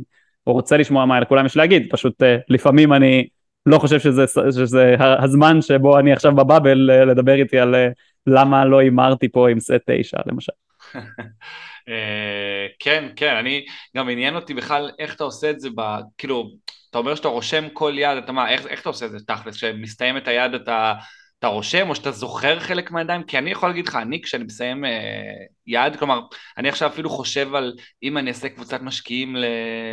[SPEAKER 3] רוצה לשמוע מה לכולם יש להגיד, פשוט אה, לפעמים אני לא חושב שזה, שזה הזמן שבו אני עכשיו בבאבל אה, לדבר איתי על למה לא הימרתי פה עם סט 9 למשל.
[SPEAKER 2] כן, כן, אני, גם עניין אותי בכלל איך אתה עושה את זה, כאילו, אתה אומר שאתה רושם כל יד, אתה מה, איך, איך אתה עושה את זה תכלס, כשמסתיים את היד אתה אתה רושם או שאתה זוכר חלק מהידיים? כי אני יכול להגיד לך, אני כשאני מסיים אה, יעד, כלומר, אני עכשיו אפילו חושב על אם אני אעשה קבוצת משקיעים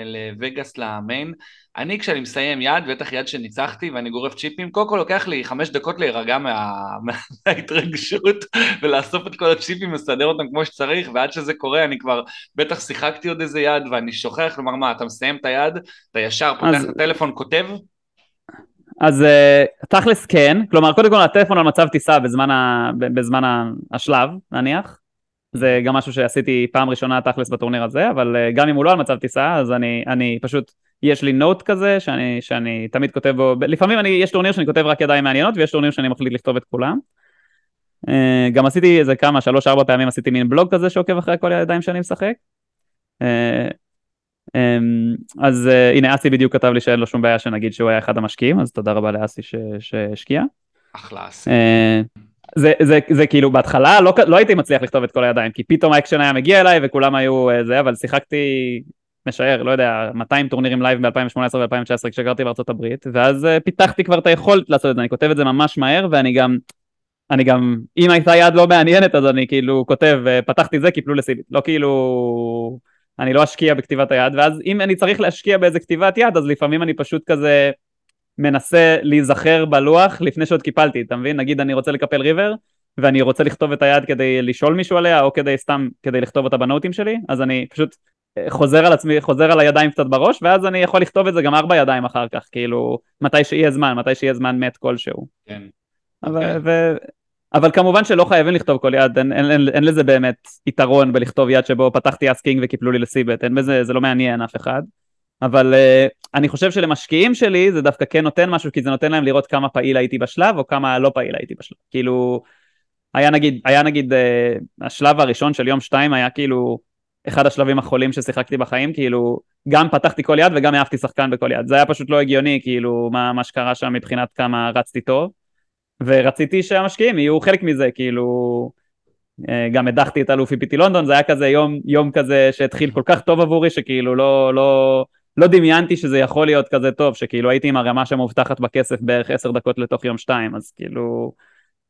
[SPEAKER 2] לווגאס, למיין, אני כשאני מסיים יד, בטח יד שניצחתי ואני גורף צ'יפים, קודם כל לוקח לי חמש דקות להירגע מה, מההתרגשות ולאסוף את כל הצ'יפים, לסדר אותם כמו שצריך, ועד שזה קורה אני כבר בטח שיחקתי עוד איזה יד ואני שוכח, כלומר מה, אתה מסיים את היד, אתה ישר פותח אז... את הטלפון, כותב,
[SPEAKER 3] אז uh, תכלס כן, כלומר קודם כל הטלפון על מצב טיסה בזמן, ה, בזמן השלב נניח, זה גם משהו שעשיתי פעם ראשונה תכלס בטורניר הזה, אבל אה, גם אם הוא לא על מצב טיסה, אז אני, אני פשוט, יש לי note כזה שאני, שאני תמיד כותב בו, לפעמים אני, יש טורניר שאני כותב רק ידיים מעניינות, ויש טורניר שאני מחליט לכתוב את כולם. אה, גם עשיתי איזה כמה, שלוש ארבע פעמים עשיתי מין בלוג כזה שעוקב אחרי כל הידיים שאני משחק. אמ, אז הנה אסי בדיוק כתב לי שאין לו שום בעיה שנגיד שהוא היה אחד המשקיעים, אז תודה רבה לאסי שהשקיע.
[SPEAKER 2] אחלה אסי.
[SPEAKER 3] זה, זה, זה כאילו בהתחלה לא, לא הייתי מצליח לכתוב את כל הידיים, כי פתאום האקשן היה מגיע אליי וכולם היו אה, זה, אבל שיחקתי, משער, לא יודע, 200 טורנירים live ב-2018 ו-2019 כשגרתי בארצות הברית, ואז פיתחתי כבר את היכולת לעשות את זה, אני כותב את זה ממש מהר, ואני גם, אני גם, אם הייתה יד לא מעניינת אז אני כאילו כותב, פתחתי זה, קיפלו לסיבית, לא כאילו, אני לא אשקיע בכתיבת היד, ואז אם אני צריך להשקיע באיזה כתיבת יד, אז לפעמים אני פשוט כזה... מנסה להיזכר בלוח לפני שעוד קיפלתי, אתה מבין? נגיד אני רוצה לקפל ריבר, ואני רוצה לכתוב את היד כדי לשאול מישהו עליה, או כדי סתם, כדי לכתוב אותה בנוטים שלי, אז אני פשוט אה, חוזר על עצמי, חוזר על הידיים קצת בראש, ואז אני יכול לכתוב את זה גם ארבע ידיים אחר כך, כאילו, מתי שיהיה זמן, מתי שיהיה זמן מת כלשהו. כן. אבל. אוקיי. ו... אבל כמובן שלא חייבים לכתוב כל יד, אין, אין, אין, אין לזה באמת יתרון בלכתוב יד שבו פתחתי אסקינג וקיפלו לי לסיבט, אין בזה, זה לא מעניין אף אחד. אבל uh, אני חושב שלמשקיעים שלי זה דווקא כן נותן משהו, כי זה נותן להם לראות כמה פעיל הייתי בשלב, או כמה לא פעיל הייתי בשלב. כאילו, היה נגיד, היה נגיד, uh, השלב הראשון של יום שתיים היה כאילו אחד השלבים החולים ששיחקתי בחיים, כאילו, גם פתחתי כל יד וגם העפתי שחקן בכל יד. זה היה פשוט לא הגיוני, כאילו, מה, מה שקרה שם מבחינת כמה רצתי טוב. ורציתי שהמשקיעים יהיו חלק מזה, כאילו, אה, גם הדחתי את אלוף איפיטי לונדון, זה היה כזה יום, יום כזה שהתחיל כל כך טוב עבורי, שכאילו לא, לא, לא דמיינתי שזה יכול להיות כזה טוב, שכאילו הייתי עם הרמה שמובטחת בכסף בערך עשר דקות לתוך יום שתיים, אז כאילו,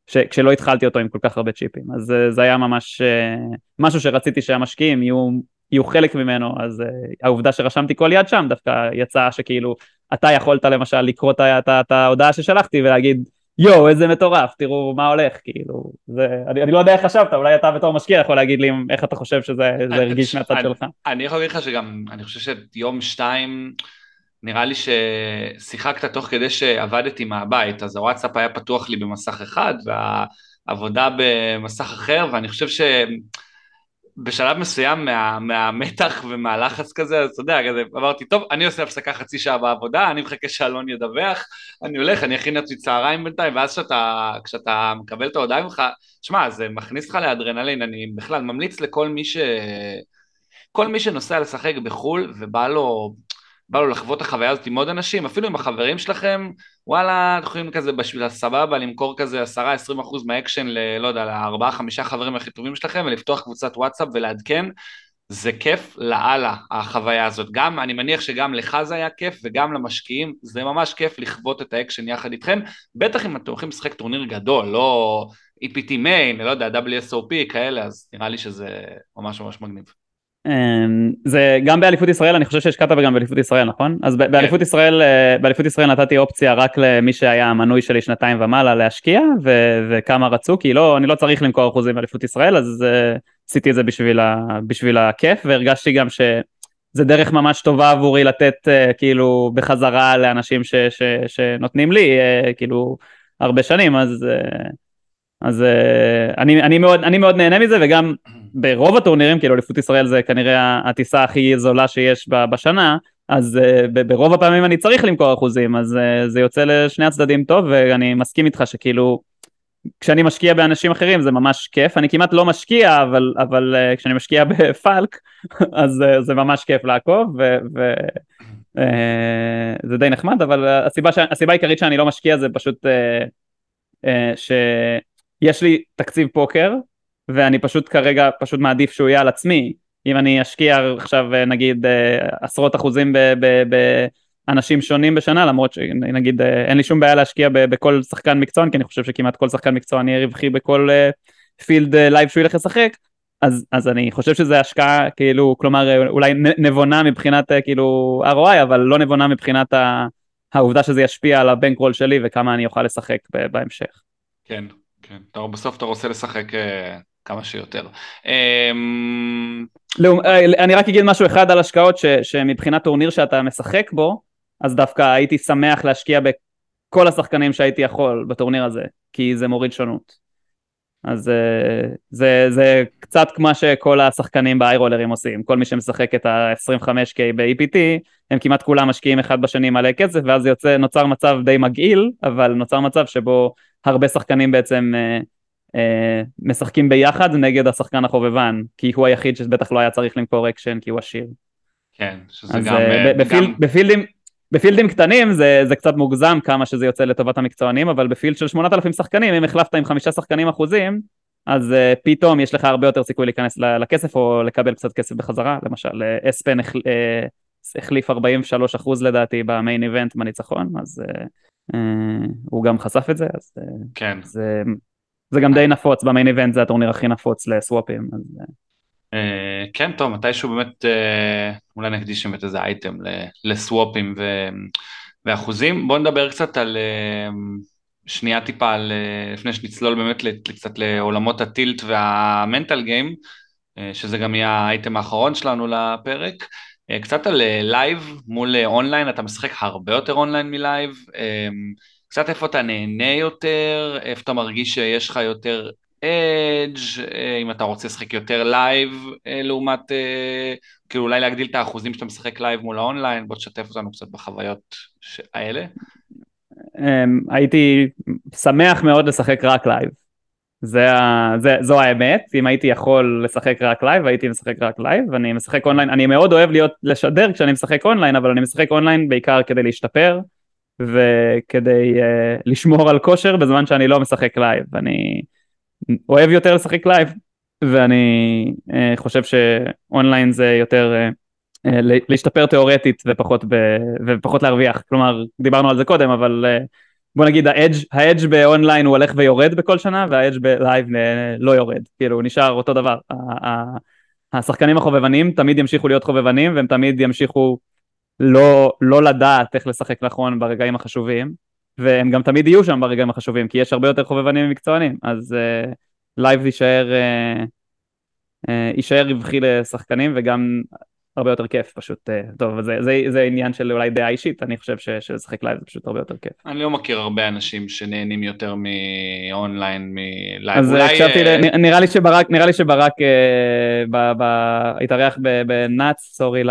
[SPEAKER 3] ש, כשלא התחלתי אותו עם כל כך הרבה צ'יפים, אז אה, זה היה ממש אה, משהו שרציתי שהמשקיעים יהיו, יהיו חלק ממנו, אז העובדה שרשמתי כל יד שם דווקא יצא שכאילו, אתה יכולת למשל לקרוא את ההודעה ששלחתי ולהגיד, יואו, איזה מטורף, תראו מה הולך, כאילו, זה, אני, אני לא יודע איך חשבת, אולי אתה בתור משקיע יכול להגיד לי איך אתה חושב שזה הרגיש מהצד שלך.
[SPEAKER 2] אני יכול להגיד לך שגם, אני חושב שיום שתיים, נראה לי ששיחקת תוך כדי שעבדתי מהבית, אז הוואטסאפ היה פתוח לי במסך אחד, והעבודה במסך אחר, ואני חושב ש... בשלב מסוים מה, מהמתח ומהלחץ כזה, אז אתה יודע, כזה, אמרתי, טוב, אני עושה הפסקה חצי שעה בעבודה, אני מחכה שאלון ידווח, אני הולך, אני אכין לעצמי צהריים בינתיים, ואז כשאתה, כשאתה מקבל את ההודעה ממך, שמע, זה מכניס לך לאדרנלין, אני בכלל ממליץ לכל מי ש... כל מי שנוסע לשחק בחו"ל ובא לו בא לו לחוות את החוויה הזאת עם עוד אנשים, אפילו עם החברים שלכם, וואלה, אתם יכולים כזה בשביל הסבבה למכור כזה 10-20% מהאקשן ל... לא יודע, לארבעה חמישה חברים הכי טובים שלכם ולפתוח קבוצת וואטסאפ ולעדכן, זה כיף לאללה החוויה הזאת. גם, אני מניח שגם לך זה היה כיף וגם למשקיעים, זה ממש כיף לחוות את האקשן יחד איתכם, בטח אם אתם הולכים לשחק טורניר גדול, לא EPT מיין, לא יודע, WSOP כאלה, אז נראה לי שזה ממש ממש מגניב.
[SPEAKER 3] אמ, זה גם באליפות ישראל, אני חושב שהשקעת וגם באליפות ישראל, נכון? אז כן. באליפות ישראל, אה, באליפות ישראל נתתי אופציה רק למי שהיה המנוי שלי שנתיים ומעלה להשקיע, ו- וכמה רצו, כי לא, אני לא צריך למכור אחוזים באליפות ישראל, אז uh, עשיתי את זה בשביל, ה- בשביל הכיף, והרגשתי גם שזה דרך ממש טובה עבורי לתת uh, כאילו בחזרה לאנשים ש- ש- שנותנים לי, uh, כאילו, הרבה שנים, אז... אז uh, אני, אני, מאוד, אני מאוד נהנה מזה וגם ברוב הטורנירים כאילו אליפות ישראל זה כנראה הטיסה הכי זולה שיש בשנה אז uh, ברוב הפעמים אני צריך למכור אחוזים אז uh, זה יוצא לשני הצדדים טוב ואני מסכים איתך שכאילו כשאני משקיע באנשים אחרים זה ממש כיף. אני כמעט לא משקיע אבל, אבל uh, כשאני משקיע בפלק אז זה ממש כיף לעקוב ו, ו, זה די נחמד אבל הסיבה, ש... הסיבה העיקרית שאני לא משקיע זה פשוט uh, uh, ש... יש לי תקציב פוקר ואני פשוט כרגע פשוט מעדיף שהוא יהיה על עצמי. אם אני אשקיע עכשיו נגיד עשרות אחוזים באנשים שונים בשנה למרות שנגיד אין לי שום בעיה להשקיע בכל שחקן מקצוען כי אני חושב שכמעט כל שחקן מקצוען יהיה רווחי בכל field live שהוא ילך לשחק. אז, אז אני חושב שזה השקעה כאילו כלומר אולי נבונה מבחינת כאילו ROI אבל לא נבונה מבחינת העובדה שזה ישפיע על הבנקרול שלי וכמה אני אוכל לשחק בהמשך.
[SPEAKER 2] כן, כן, אתה, בסוף אתה רוצה לשחק כמה שיותר.
[SPEAKER 3] לא, אני רק אגיד משהו אחד על השקעות, ש, שמבחינת טורניר שאתה משחק בו, אז דווקא הייתי שמח להשקיע בכל השחקנים שהייתי יכול בטורניר הזה, כי זה מוריד שונות. אז אה, זה, זה קצת כמו שכל השחקנים באיירולרים עושים, כל מי שמשחק את ה-25K ב-EPT, הם כמעט כולם משקיעים אחד בשני מלא כסף, ואז יוצא, נוצר מצב די מגעיל, אבל נוצר מצב שבו הרבה שחקנים בעצם אה, משחקים ביחד נגד השחקן החובבן, כי הוא היחיד שבטח לא היה צריך למכור אקשן כי הוא עשיר.
[SPEAKER 2] כן, שזה גם... אה,
[SPEAKER 3] אה, בפיל, גם... בפילדים, בפילדים קטנים זה, זה קצת מוגזם כמה שזה יוצא לטובת המקצוענים, אבל ב field של 8,000 שחקנים, אם החלפת עם חמישה שחקנים אחוזים, אז uh, פתאום יש לך הרבה יותר סיכוי להיכנס לכסף או לקבל קצת כסף בחזרה, למשל אספן החל, uh, החליף 43 אחוז לדעתי במיין איבנט בניצחון, אז uh, uh, הוא גם חשף את זה, אז uh,
[SPEAKER 2] כן.
[SPEAKER 3] זה, זה גם די נפוץ, במיין איבנט זה הטורניר הכי נפוץ לסוואפים, אז... Uh,
[SPEAKER 2] Uh, כן, טוב, מתישהו באמת, uh, אולי נקדיש באמת איזה אייטם לסוואפים ואחוזים. בואו נדבר קצת על, שנייה טיפה, על, לפני שנצלול באמת קצת לעולמות הטילט והמנטל גיים, שזה גם יהיה האייטם האחרון שלנו לפרק. קצת על live מול אונליין, אתה משחק הרבה יותר online מ live. קצת איפה אתה נהנה יותר, איפה אתה מרגיש שיש לך יותר edge, אה, אם אתה רוצה לשחק יותר live אה, לעומת, אה, כאילו אולי להגדיל את האחוזים שאתה משחק live מול האונליין, בוא תשתף אותנו קצת בחוויות האלה.
[SPEAKER 3] אמ, הייתי שמח מאוד לשחק רק live. זה, זה, זו האמת, אם הייתי יכול לשחק רק live, הייתי משחק רק live, אני משחק אונליין, אני מאוד אוהב להיות, לשדר כשאני משחק אונליין, אבל אני משחק אונליין בעיקר כדי להשתפר, וכדי uh, לשמור על כושר בזמן שאני לא משחק live, אני אוהב יותר לשחק live, ואני uh, חושב שאונליין זה יותר uh, uh, להשתפר תיאורטית ופחות, ב, ופחות להרוויח, כלומר דיברנו על זה קודם, אבל uh, בוא נגיד ה edge ה edge ב online הוא הולך ויורד בכל שנה, וה edge ב live לא יורד, כאילו הוא נשאר אותו דבר. השחקנים החובבנים תמיד ימשיכו להיות חובבנים והם תמיד ימשיכו לא, לא לדעת איך לשחק נכון ברגעים החשובים, והם גם תמיד יהיו שם ברגעים החשובים, כי יש הרבה יותר חובבנים ומקצוענים, אז live uh, יישאר, uh, uh, יישאר רווחי לשחקנים וגם הרבה יותר כיף פשוט, uh, טוב, זה, זה, זה עניין של אולי דעה אישית, אני חושב שלשחק live זה פשוט הרבה יותר כיף.
[SPEAKER 2] אני לא מכיר הרבה אנשים שנהנים יותר מ online מ live.
[SPEAKER 3] אז אולי... הקשבתי, uh... נראה לי שברק, נראה לי שברק uh, ב, ב, התארח בנאץ, sorry על,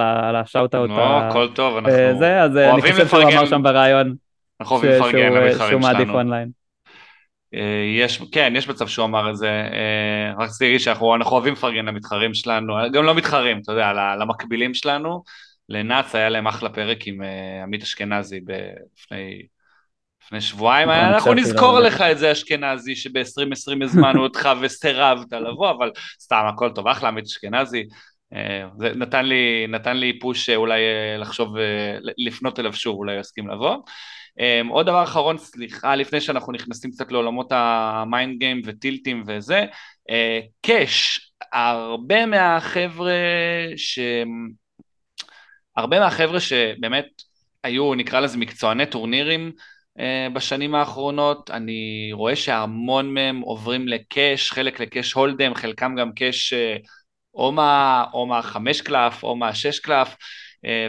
[SPEAKER 3] על ה shout-out.
[SPEAKER 2] לא, הכל טוב, אנחנו
[SPEAKER 3] זה, אז אני חושב שהוא אמר שם בריאיון.
[SPEAKER 2] אנחנו אוהבים לפרגן למתחרים שלנו. שהוא מעדיף
[SPEAKER 3] אונליין.
[SPEAKER 2] אה, יש, כן, יש מצב שהוא אמר את זה, אה, רק רציתי להגיד שאנחנו אוהבים לפרגן למתחרים שלנו, גם לא מתחרים, אתה יודע, למקבילים שלנו. לנאץ היה להם אחלה פרק עם אה, עמית אשכנזי לפני, לפני שבועיים, אנחנו נזכור לך את זה אשכנזי, שב-2020 הזמנו אותך וסירבת לבוא, אבל סתם, הכל טוב, אחלה עמית אשכנזי. זה נתן לי, נתן לי פוש אולי לחשוב, לפנות אליו שוב, אולי הוא יסכים לבוא. Um, עוד דבר אחרון, סליחה, לפני שאנחנו נכנסים קצת לעולמות ה mind game וטילטים וזה, cash, uh, הרבה מהחבר'ה ש... הרבה מהחבר'ה שבאמת היו, נקרא לזה מקצועני טורנירים uh, בשנים האחרונות, אני רואה שהמון מהם עוברים ל cash, חלק ל cash hold'em, חלקם גם cash uh, או מהחמש קלף או מהשש קלף, אה,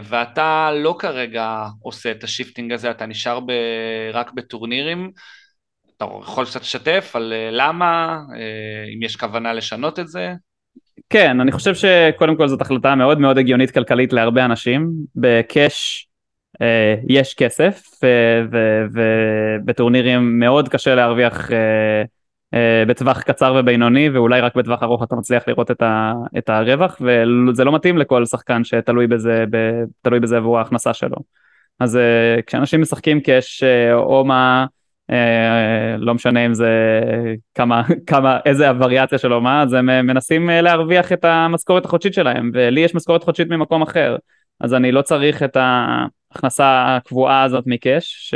[SPEAKER 2] ואתה לא כרגע עושה את ה shifting הזה, אתה נשאר ב... רק בטורנירים. אתה יכול קצת לשתף על אה, למה, אה, אם יש כוונה לשנות את זה?
[SPEAKER 3] כן, אני חושב שקודם כל זאת החלטה מאוד מאוד הגיונית כלכלית להרבה אנשים. בקאש אה, יש כסף, ובטורנירים מאוד קשה להרוויח אה, אה, בטווח קצר ובינוני ואולי רק בטווח ארוך אתה מצליח לראות את, ה, את הרווח וזה לא מתאים לכל שחקן שתלוי בזה, ב, תלוי בזה עבור ההכנסה שלו. אז uh, כשאנשים משחקים קאש uh, או מה, לא משנה אם זה כמה, כמה, איזה הווריאציה שלו מה, אז הם מנסים להרוויח את המשכורת החודשית שלהם ולי יש משכורת חודשית ממקום אחר אז אני לא צריך את ההכנסה הקבועה הזאת מקאש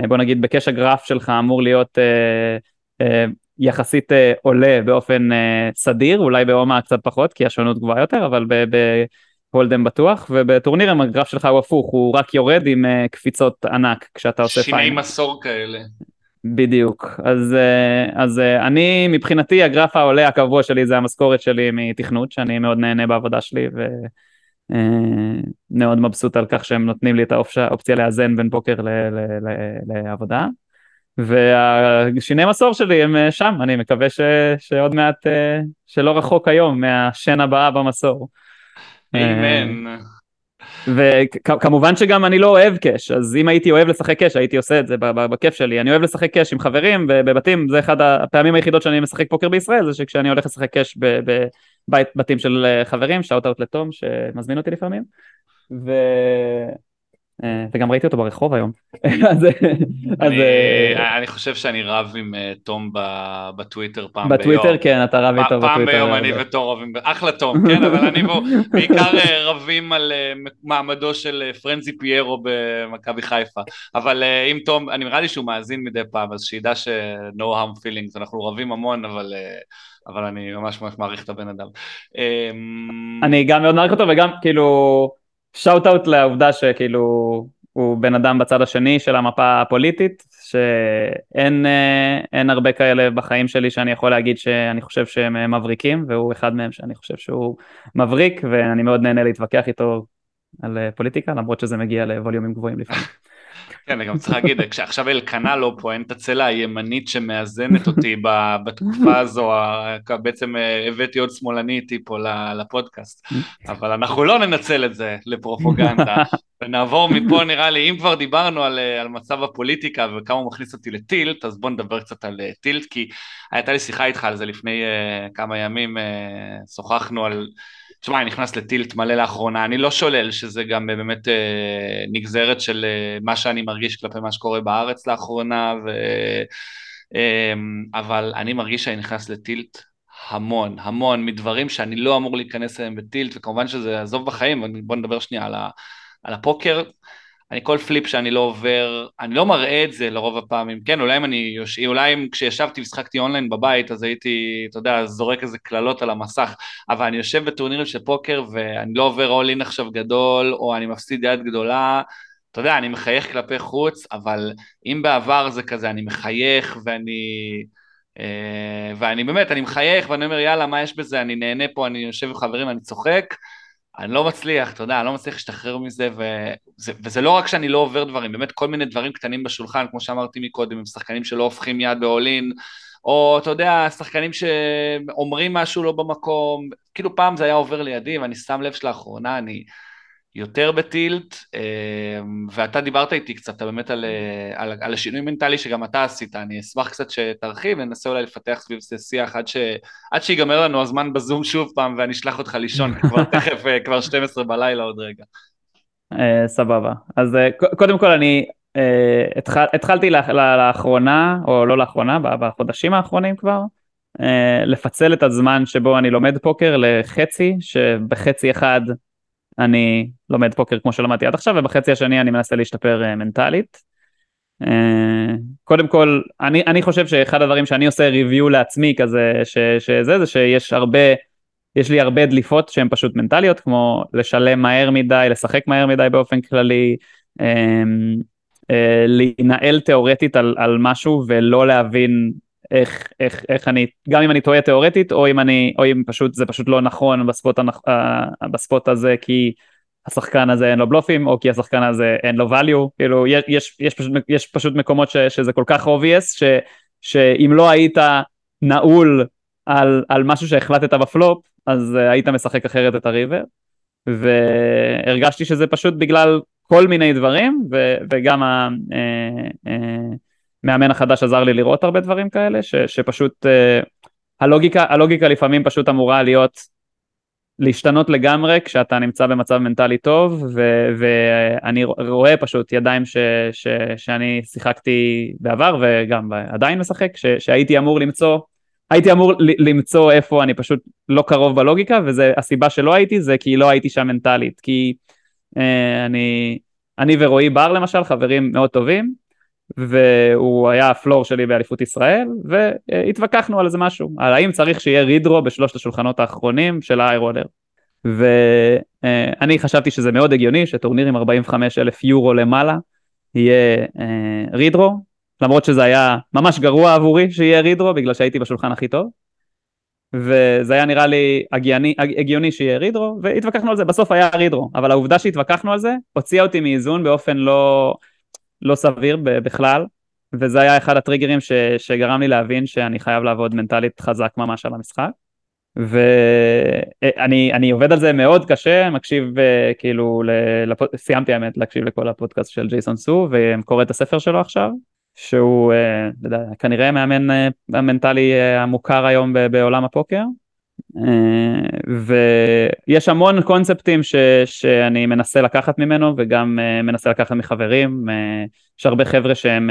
[SPEAKER 3] שבוא נגיד בקאש הגרף שלך אמור להיות אה, יחסית אה, עולה באופן אה, סדיר, אולי באומה קצת פחות, כי השונות גבוהה יותר, אבל בהולדם בטוח, ובטורנירים הגרף שלך הוא הפוך, הוא רק יורד עם קפיצות ענק כשאתה עושה פיינל.
[SPEAKER 2] שיני מסור כאלה.
[SPEAKER 3] בדיוק, אז, אז אני מבחינתי הגרף העולה הקבוע שלי זה המשכורת שלי מתכנות, שאני מאוד נהנה בעבודה שלי ומאוד מבסוט על כך שהם נותנים לי את האופציה לאזן בין בוקר לעבודה. והשיני מסור שלי הם אה, שם, אני מקווה ש, שעוד מעט, אה, שלא רחוק היום מהשן הבאה במסור.
[SPEAKER 2] אמן.
[SPEAKER 3] וכמובן שגם אני לא אוהב קאש, אז אם הייתי אוהב לשחק קאש הייתי עושה את זה בכיף שלי. אני אוהב לשחק קאש עם חברים בבתים, זה אחד הפעמים היחידות שאני משחק פוקר בישראל, זה שכשאני הולך לשחק קאש בבתים של אה, חברים, שאוט אאוט לתום שמזמין אותי לפעמים. ו... אה, וגם ראיתי אותו ברחוב היום. אז,
[SPEAKER 2] אה, אני חושב שאני רב עם אה, תום בטוויטר פעם ביום.
[SPEAKER 3] בטוויטר כן, אתה רב איתו
[SPEAKER 2] בטוויטר. פעם ביום אני ותור רבים, אחלה תום, כן, אבל אני בעיקר רבים על מעמדו של פרנזי פיירו במכבי חיפה. אבל אם תום, אני נראה לי שהוא מאזין מדי פעם, אז שידע ש-no harm feelings, אנחנו רבים המון, אבל... אבל אני ממש ממש מעריך את הבן אדם.
[SPEAKER 3] אמ, אני גם מאוד מעריך אותו וגם כאילו שאוט אאוט לעובדה שכאילו הוא בן אדם בצד השני של המפה הפוליטית, שאין אה, הרבה כאלה בחיים שלי שאני יכול להגיד שאני חושב שהם אה, מבריקים, והוא אחד מהם שאני חושב שהוא מבריק, ואני מאוד נהנה להתווכח איתו על אה, פוליטיקה, למרות שזה מגיע לווליומים גבוהים לפעמים.
[SPEAKER 2] כן, אני גם צריך להגיד, כשעכשיו אלקנה לא פה, אין את הצלע הימנית שמאזנת אותי בתקופה הזו, בעצם אה, הבאתי עוד שמאלני איתי פה לפודקאסט, אבל אנחנו לא ננצל את זה לפרופוגנדה, ונעבור מפה נראה לי, אם כבר דיברנו על, אה, על מצב הפוליטיקה וכמה הוא מכניס אותי לטילט, אז בואו נדבר קצת על אה, טילט, כי הייתה לי שיחה איתך על זה לפני uh, כמה ימים, uh, שוחחנו על... תשמע, אני נכנס לטילט מלא לאחרונה, אני לא שולל שזה גם באמת אה, נגזרת של אה, מה שאני מרגיש כלפי מה שקורה בארץ לאחרונה, ו... אה, אבל אני מרגיש שאני נכנס לטילט המון, המון, מדברים שאני לא אמור להיכנס אליהם בטילט, וכמובן שזה עזוב בחיים, בוא נדבר שנייה על הפוקר. אני כל פליפ שאני לא עובר, אני לא מראה את זה לרוב הפעמים, כן, אולי אם אני. אולי אם כשישבתי ושחקתי אונליין בבית, אז הייתי, אתה יודע, זורק איזה קללות על המסך, אבל אני יושב בטורנירים של פוקר ואני לא עובר אול אין עכשיו גדול, או אני מפסיד יד גדולה, אתה יודע, אני מחייך כלפי חוץ, אבל אם בעבר זה כזה, אני מחייך ואני... אה, ואני באמת, אני מחייך ואני אומר, יאללה, מה יש בזה, אני נהנה פה, אני יושב עם חברים, אני צוחק, אני לא מצליח, אתה יודע, אני לא מצליח להשתחרר מזה, וזה, וזה לא רק שאני לא עובר דברים, באמת כל מיני דברים קטנים בשולחן, כמו שאמרתי מקודם, עם שחקנים שלא הופכים יד באולין, או אתה יודע, שחקנים שאומרים משהו לא במקום, כאילו פעם זה היה עובר לידי, ואני שם לב שלאחרונה אני יותר בטילט, אמ, ואתה דיברת איתי קצת באמת על, על, על השינוי מנטלי שגם אתה עשית, אני אשמח קצת שתרחיב וננסה אולי לפתח סביב זה שיח עד, ש, עד שיגמר לנו הזמן בזום שוב פעם ואני אשלח אותך לישון, כבר תכף, אה, כבר 12 בלילה עוד רגע.
[SPEAKER 3] Uh, סבבה, אז קודם כל אני התחל, התחלתי לאחרונה, או לא לאחרונה, בחודשים האחרונים כבר, לפצל את הזמן שבו אני לומד פוקר לחצי, שבחצי אחד אני לומד פוקר כמו שלמדתי עד עכשיו, ובחצי השני אני מנסה להשתפר uh, מנטלית. Uh, קודם כל, אני, אני חושב שאחד הדברים שאני עושה ריוויו לעצמי כזה, ש, שזה, זה שיש הרבה, יש לי הרבה דליפות שהן פשוט מנטליות, כמו לשלם מהר מדי, לשחק מהר מדי באופן כללי, uh, uh, להינעל תיאורטית על, על משהו ולא להבין איך, איך, איך אני, גם אם אני טועה תיאורטית, או אם אני, או אם פשוט, זה פשוט לא נכון בספוט, הנכ, uh, בספוט הזה, כי השחקן הזה אין לו בלופים, או כי השחקן הזה אין לו value, כאילו, יש, יש, יש, פשוט, יש פשוט מקומות ש, שזה כל כך obvious, ש, שאם לא היית נעול על, על משהו שהחלטת בפלופ, אז uh, היית משחק אחרת את הריבר, והרגשתי שזה פשוט בגלל כל מיני דברים, ו, וגם ה... Uh, uh, המאמן החדש עזר לי לראות הרבה דברים כאלה, ש, שפשוט uh, הלוגיקה, הלוגיקה לפעמים פשוט אמורה להיות להשתנות לגמרי כשאתה נמצא במצב מנטלי טוב, ו, ואני רואה פשוט ידיים ש, ש, שאני שיחקתי בעבר וגם עדיין משחק, ש, שהייתי אמור למצוא, הייתי אמור למצוא איפה אני פשוט לא קרוב בלוגיקה, והסיבה שלא הייתי זה כי לא הייתי שם מנטלית, כי uh, אני, אני ורועי בר למשל, חברים מאוד טובים, והוא היה הפלור שלי באליפות ישראל, והתווכחנו על איזה משהו, על האם צריך שיהיה רידרו בשלושת השולחנות האחרונים של האיירולר. ואני חשבתי שזה מאוד הגיוני שטורניר עם 45 אלף יורו למעלה יהיה אה, רידרו, למרות שזה היה ממש גרוע עבורי שיהיה רידרו, בגלל שהייתי בשולחן הכי טוב. וזה היה נראה לי הגיוני, הגיוני שיהיה רידרו, והתווכחנו על זה, בסוף היה רידרו, אבל העובדה שהתווכחנו על זה הוציאה אותי מאיזון באופן לא, לא סביר בכלל, וזה היה אחד הטריגרים ש, שגרם לי להבין שאני חייב לעבוד מנטלית חזק ממש על המשחק. ואני עובד על זה מאוד קשה, מקשיב uh, כאילו, לפ... סיימתי האמת להקשיב לכל הפודקאסט של ג'ייסון סו וקורא את הספר שלו עכשיו, שהוא יודע, כנראה המאמן uh, המנטלי המוכר היום בעולם הפוקר. Uh, ויש המון קונספטים ש, שאני מנסה לקחת ממנו וגם uh, מנסה לקחת מחברים, uh, יש הרבה חבר'ה שהם,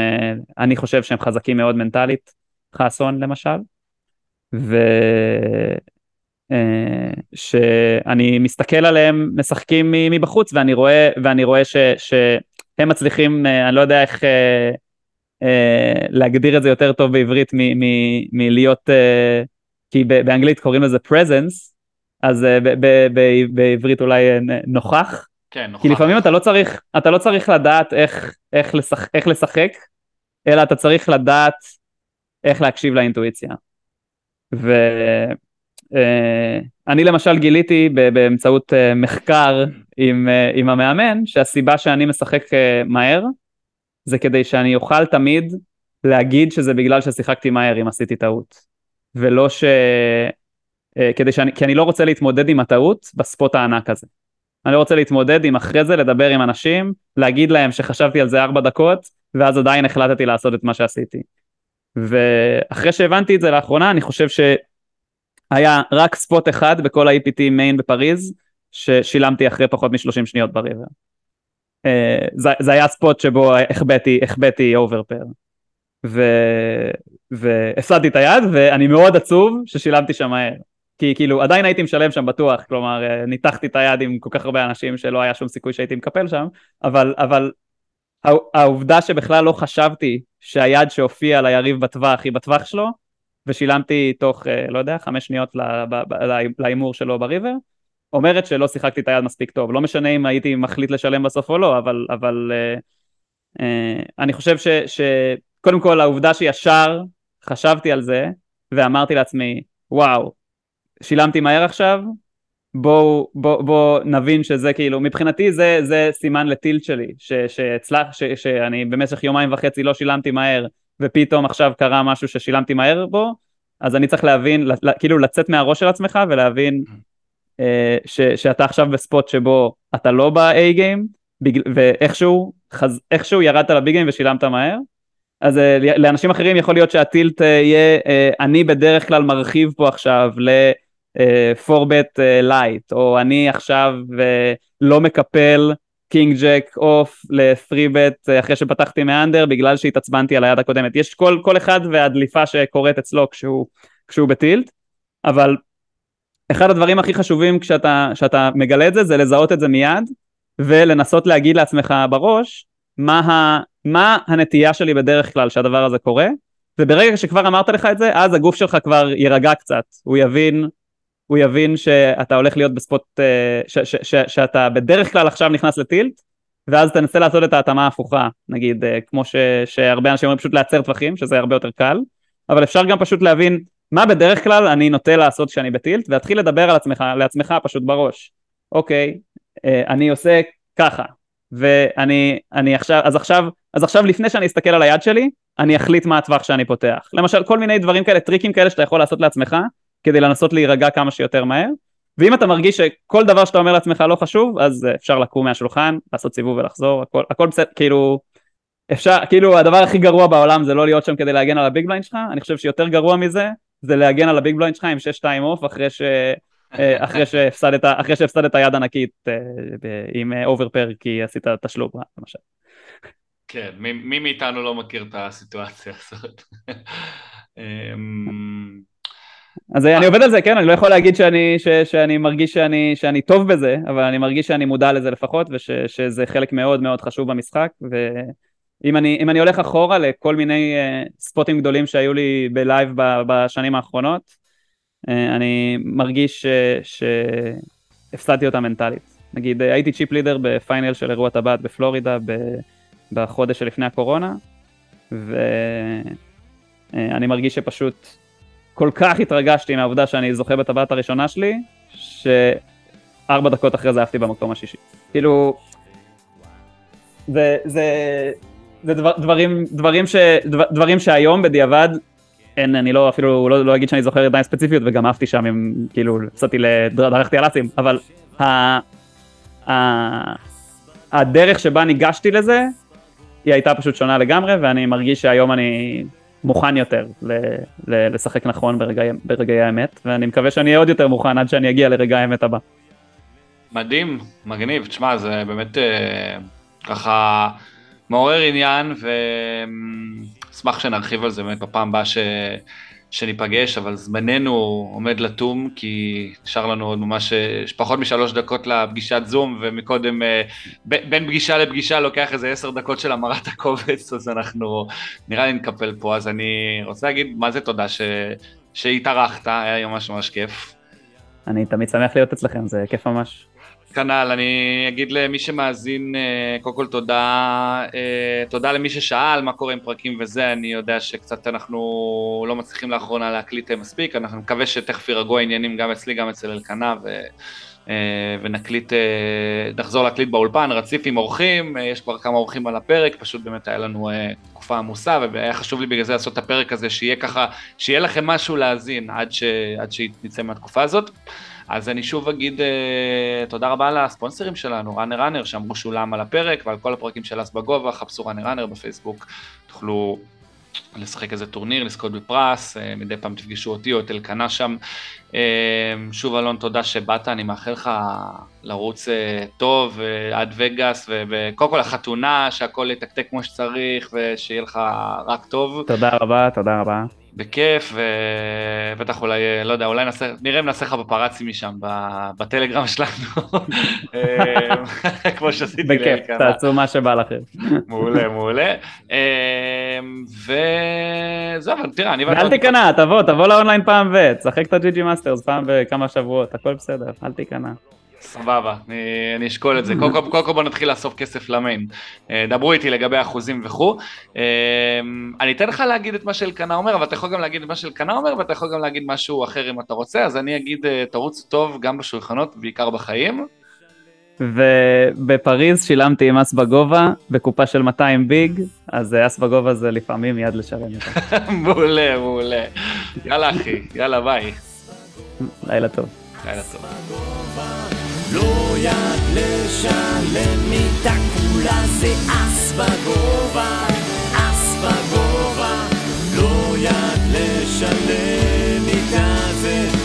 [SPEAKER 3] אני חושב שהם חזקים מאוד מנטלית, חסון למשל. ושאני אה, מסתכל עליהם משחקים מבחוץ ואני רואה, ואני רואה ש, שהם מצליחים, אה, אני לא יודע איך אה, להגדיר את זה יותר טוב בעברית מלהיות, כי באנגלית קוראים לזה presence, אז בעברית אולי נוכח.
[SPEAKER 2] כן, נוכח.
[SPEAKER 3] כי לפעמים אתה לא צריך, אתה לא צריך לדעת איך, איך, לשחק, איך לשחק, אלא אתה צריך לדעת איך להקשיב לאינטואיציה. ואני אה, למשל גיליתי באמצעות אה, מחקר עם, אה, עם המאמן שהסיבה שאני משחק מהר זה כדי שאני אוכל תמיד להגיד שזה בגלל ששיחקתי מהר אם עשיתי טעות ולא ש... כדי שאני, כי אני לא רוצה להתמודד עם הטעות בספוט הענק הזה. אני לא רוצה להתמודד עם אחרי זה לדבר עם אנשים, להגיד להם שחשבתי על זה ארבע דקות ואז עדיין החלטתי לעשות את מה שעשיתי. ואחרי שהבנתי את זה לאחרונה אני חושב שהיה רק spot אחד בכל ה-EPT main בפריז ששילמתי אחרי פחות מ-30 שניות ב river. Uh, זה, זה היה spot שבו החבאתי, החבאתי overpair. והפסדתי את היד ואני מאוד עצוב ששילמתי שם מהר. כי כאילו עדיין הייתי משלם שם בטוח, כלומר אה, ניתחתי את היד עם כל כך הרבה אנשים שלא היה שום סיכוי שהייתי מקפל שם, אבל, אבל העובדה שבכלל לא חשבתי שהיד שהופיעה ליריב בטווח היא בטווח שלו, ושילמתי תוך, אה, לא יודע, חמש שניות להימור שלו בריבר, אומרת שלא שיחקתי את היד מספיק טוב. לא משנה אם הייתי מחליט לשלם בסוף או לא, אבל, אבל אה, אה, אני חושב שקודם כל העובדה שישר חשבתי על זה, ואמרתי לעצמי, וואו, שילמתי מהר עכשיו, בואו בוא, בוא נבין שזה כאילו, מבחינתי זה, זה סימן לטילט שלי, ש, שהצלח, ש, שאני במשך יומיים וחצי לא שילמתי מהר, ופתאום עכשיו קרה משהו ששילמתי מהר בו, אז אני צריך להבין, כאילו לצאת מהראש של עצמך ולהבין אה, ש, שאתה עכשיו בספוט שבו אתה לא ב-A גיים, ואיכשהו חז, ירדת גיים ושילמת מהר, אז אה, לאנשים אחרים יכול להיות שהטילט אה, יהיה, אה, אני בדרך כלל מרחיב פה עכשיו ל... four-bet light, או אני עכשיו לא מקפל king jack off ל three-bet אחרי שפתחתי מ under בגלל שהתעצבנתי על היד הקודמת. יש כל, כל אחד והדליפה שקורית אצלו כשהוא, כשהוא ב tilt, אבל אחד הדברים הכי חשובים כשאתה, כשאתה מגלה את זה, זה לזהות את זה מיד, ולנסות להגיד לעצמך בראש מה, ה, מה הנטייה שלי בדרך כלל שהדבר הזה קורה, וברגע שכבר אמרת לך את זה, אז הגוף שלך כבר יירגע קצת, הוא יבין הוא יבין שאתה הולך להיות בספוט, אה, ש, ש, ש, שאתה בדרך כלל עכשיו נכנס לטילט, ואז תנסה לעשות את ההתאמה ההפוכה, נגיד, אה, כמו ש, שהרבה אנשים אומרים פשוט לייצר טווחים, שזה הרבה יותר קל, אבל אפשר גם פשוט להבין מה בדרך כלל אני נוטה לעשות כשאני בטילט, ולהתחיל לדבר על עצמך, לעצמך פשוט בראש. אוקיי, אה, אני עושה ככה, ואני אני עכשיו, אז עכשיו, אז עכשיו לפני שאני אסתכל על היד שלי, אני אחליט מה הטווח שאני פותח. למשל, כל מיני דברים כאלה, טריקים כאלה שאתה יכול לעשות לעצמך, כדי לנסות להירגע כמה שיותר מהר ואם אתה מרגיש שכל דבר שאתה אומר לעצמך לא חשוב אז אפשר לקום מהשולחן לעשות סיבוב ולחזור הכל, הכל בסדר כאילו אפשר כאילו הדבר הכי גרוע בעולם זה לא להיות שם כדי להגן על ה big blind שלך אני חושב שיותר גרוע מזה זה להגן על ה big blind שלך עם 6-2 off אחרי ש... אה, אחרי שהפסדת, אחרי שהפסדת יד ענקית אה, עם overpair כי עשית תשלום למשל.
[SPEAKER 2] כן, מי מאיתנו לא מכיר את הסיטואציה הזאת. אמ,
[SPEAKER 3] אז אני עובד על זה, כן, אני לא יכול להגיד שאני, ש, שאני מרגיש שאני, שאני טוב בזה, אבל אני מרגיש שאני מודע לזה לפחות, ושזה חלק מאוד מאוד חשוב במשחק, ואם אני, אני הולך אחורה לכל מיני ספוטים גדולים שהיו לי בלייב בשנים האחרונות, אני מרגיש שהפסדתי אותה מנטלית. נגיד, הייתי צ'יפ לידר בפיינל של אירוע טבעת בפלורידה בחודש שלפני הקורונה, ואני אה, מרגיש שפשוט כל כך התרגשתי מהעובדה שאני זוכה בטבעת הראשונה שלי, שארבע דקות אחרי זה עפתי במקום השישי. כאילו, זה, זה, זה דבר, דברים, דברים, ש, דבר, דברים שהיום בדיעבד, אין, אני לא אפילו לא, לא אגיד שאני זוכר עדיין ספציפיות וגם עפתי שם, עם, כאילו, הפסדתי, דרכתי על אסים, אבל ה, ה, הדרך שבה ניגשתי לזה, היא הייתה פשוט שונה לגמרי, ואני מרגיש שהיום אני מוכן יותר ל, ל, לשחק נכון ברגעי, ברגעי האמת, ואני מקווה שאני אהיה עוד יותר מוכן עד שאני אגיע לרגע האמת הבא.
[SPEAKER 2] מדהים, מגניב, תשמע, זה באמת אה, ככה מעורר עניין, ואשמח שנרחיב על זה באמת בפעם הבאה ש... שניפגש, אבל זמננו עומד לתום, כי נשאר לנו עוד ממש, יש פחות משלוש דקות לפגישת זום, ומקודם אה, בין פגישה לפגישה לוקח איזה עשר דקות של המרת הקובץ, אז אנחנו נראה לי נקפל פה, אז אני רוצה להגיד מה זה תודה ש... שהתארחת, היה ממש ממש כיף.
[SPEAKER 3] אני תמיד שמח להיות אצלכם, זה כיף ממש.
[SPEAKER 2] כנ"ל, אני אגיד למי שמאזין, אה, קודם כל תודה, אה, תודה למי ששאל מה קורה עם פרקים וזה, אני יודע שקצת אנחנו לא מצליחים לאחרונה להקליט מספיק, אנחנו מקווה שתכף יירגעו העניינים גם אצלי, גם אצל אלקנה, ו... אה, ונקליט, נחזור להקליט באולפן, רציף עם אורחים, יש כבר כמה אורחים על הפרק, פשוט באמת היה לנו תקופה עמוסה, והיה חשוב לי בגלל זה לעשות את הפרק הזה, שיהיה ככה, שיהיה לכם משהו להאזין עד, ש... עד שנצא מהתקופה הזאת. אז אני שוב אגיד uh, תודה רבה לספונסרים שלנו, ראנר ראנר, שאמרו שולם על הפרק ועל כל הפרקים של אס בגובה, חפשו ראנר ראנר בפייסבוק, תוכלו לשחק איזה טורניר, לזכות בפרס, uh, מדי פעם תפגשו אותי או את אלקנה שם. Uh, שוב אלון, תודה שבאת, אני מאחל לך לרוץ טוב עד וגאס, וקודם כל החתונה, שהכל יתקתק כמו שצריך ושיהיה לך רק טוב.
[SPEAKER 3] תודה רבה, תודה רבה.
[SPEAKER 2] בכיף, ובטח אולי, לא יודע, אולי נעשה, נראה אם נעשה לך פפרצי משם, בטלגרם שלנו, אה, כמו שעשיתי
[SPEAKER 3] בכיף, תעשו מה שבא לכם.
[SPEAKER 2] מעולה, מעולה. אה, וזהו, אבל תראה, אני...
[SPEAKER 3] ואל תיכנע, תבוא, תבוא לאונליין פעם ו... תשחק את ה GG Masters פעם בכמה שבועות, הכל בסדר, אל תיכנע.
[SPEAKER 2] סבבה, אני, אני אשקול את זה. קודם כל, כל בוא נתחיל לאסוף כסף ל main. אה, דברו איתי לגבי אחוזים וכו'. אה, אני אתן לך להגיד את מה שאלקנה אומר, אבל אתה יכול גם להגיד את מה שאלקנה אומר, ואתה יכול גם להגיד משהו אחר אם אתה רוצה, אז אני אגיד, אה, תרוץ טוב גם בשולחנות, בעיקר בחיים.
[SPEAKER 3] ובפריז שילמתי עם אס בגובה בקופה של 200 big, אז אס בגובה זה לפעמים יד לשלם אותה.
[SPEAKER 2] מעולה, מעולה. יאללה אחי, יאללה ביי.
[SPEAKER 3] לילה טוב.
[SPEAKER 2] לילה טוב.
[SPEAKER 1] לא יד לשלם מיטה כולה זה אס בגובה, אס בגובה, לא יד לשלם מיטה זה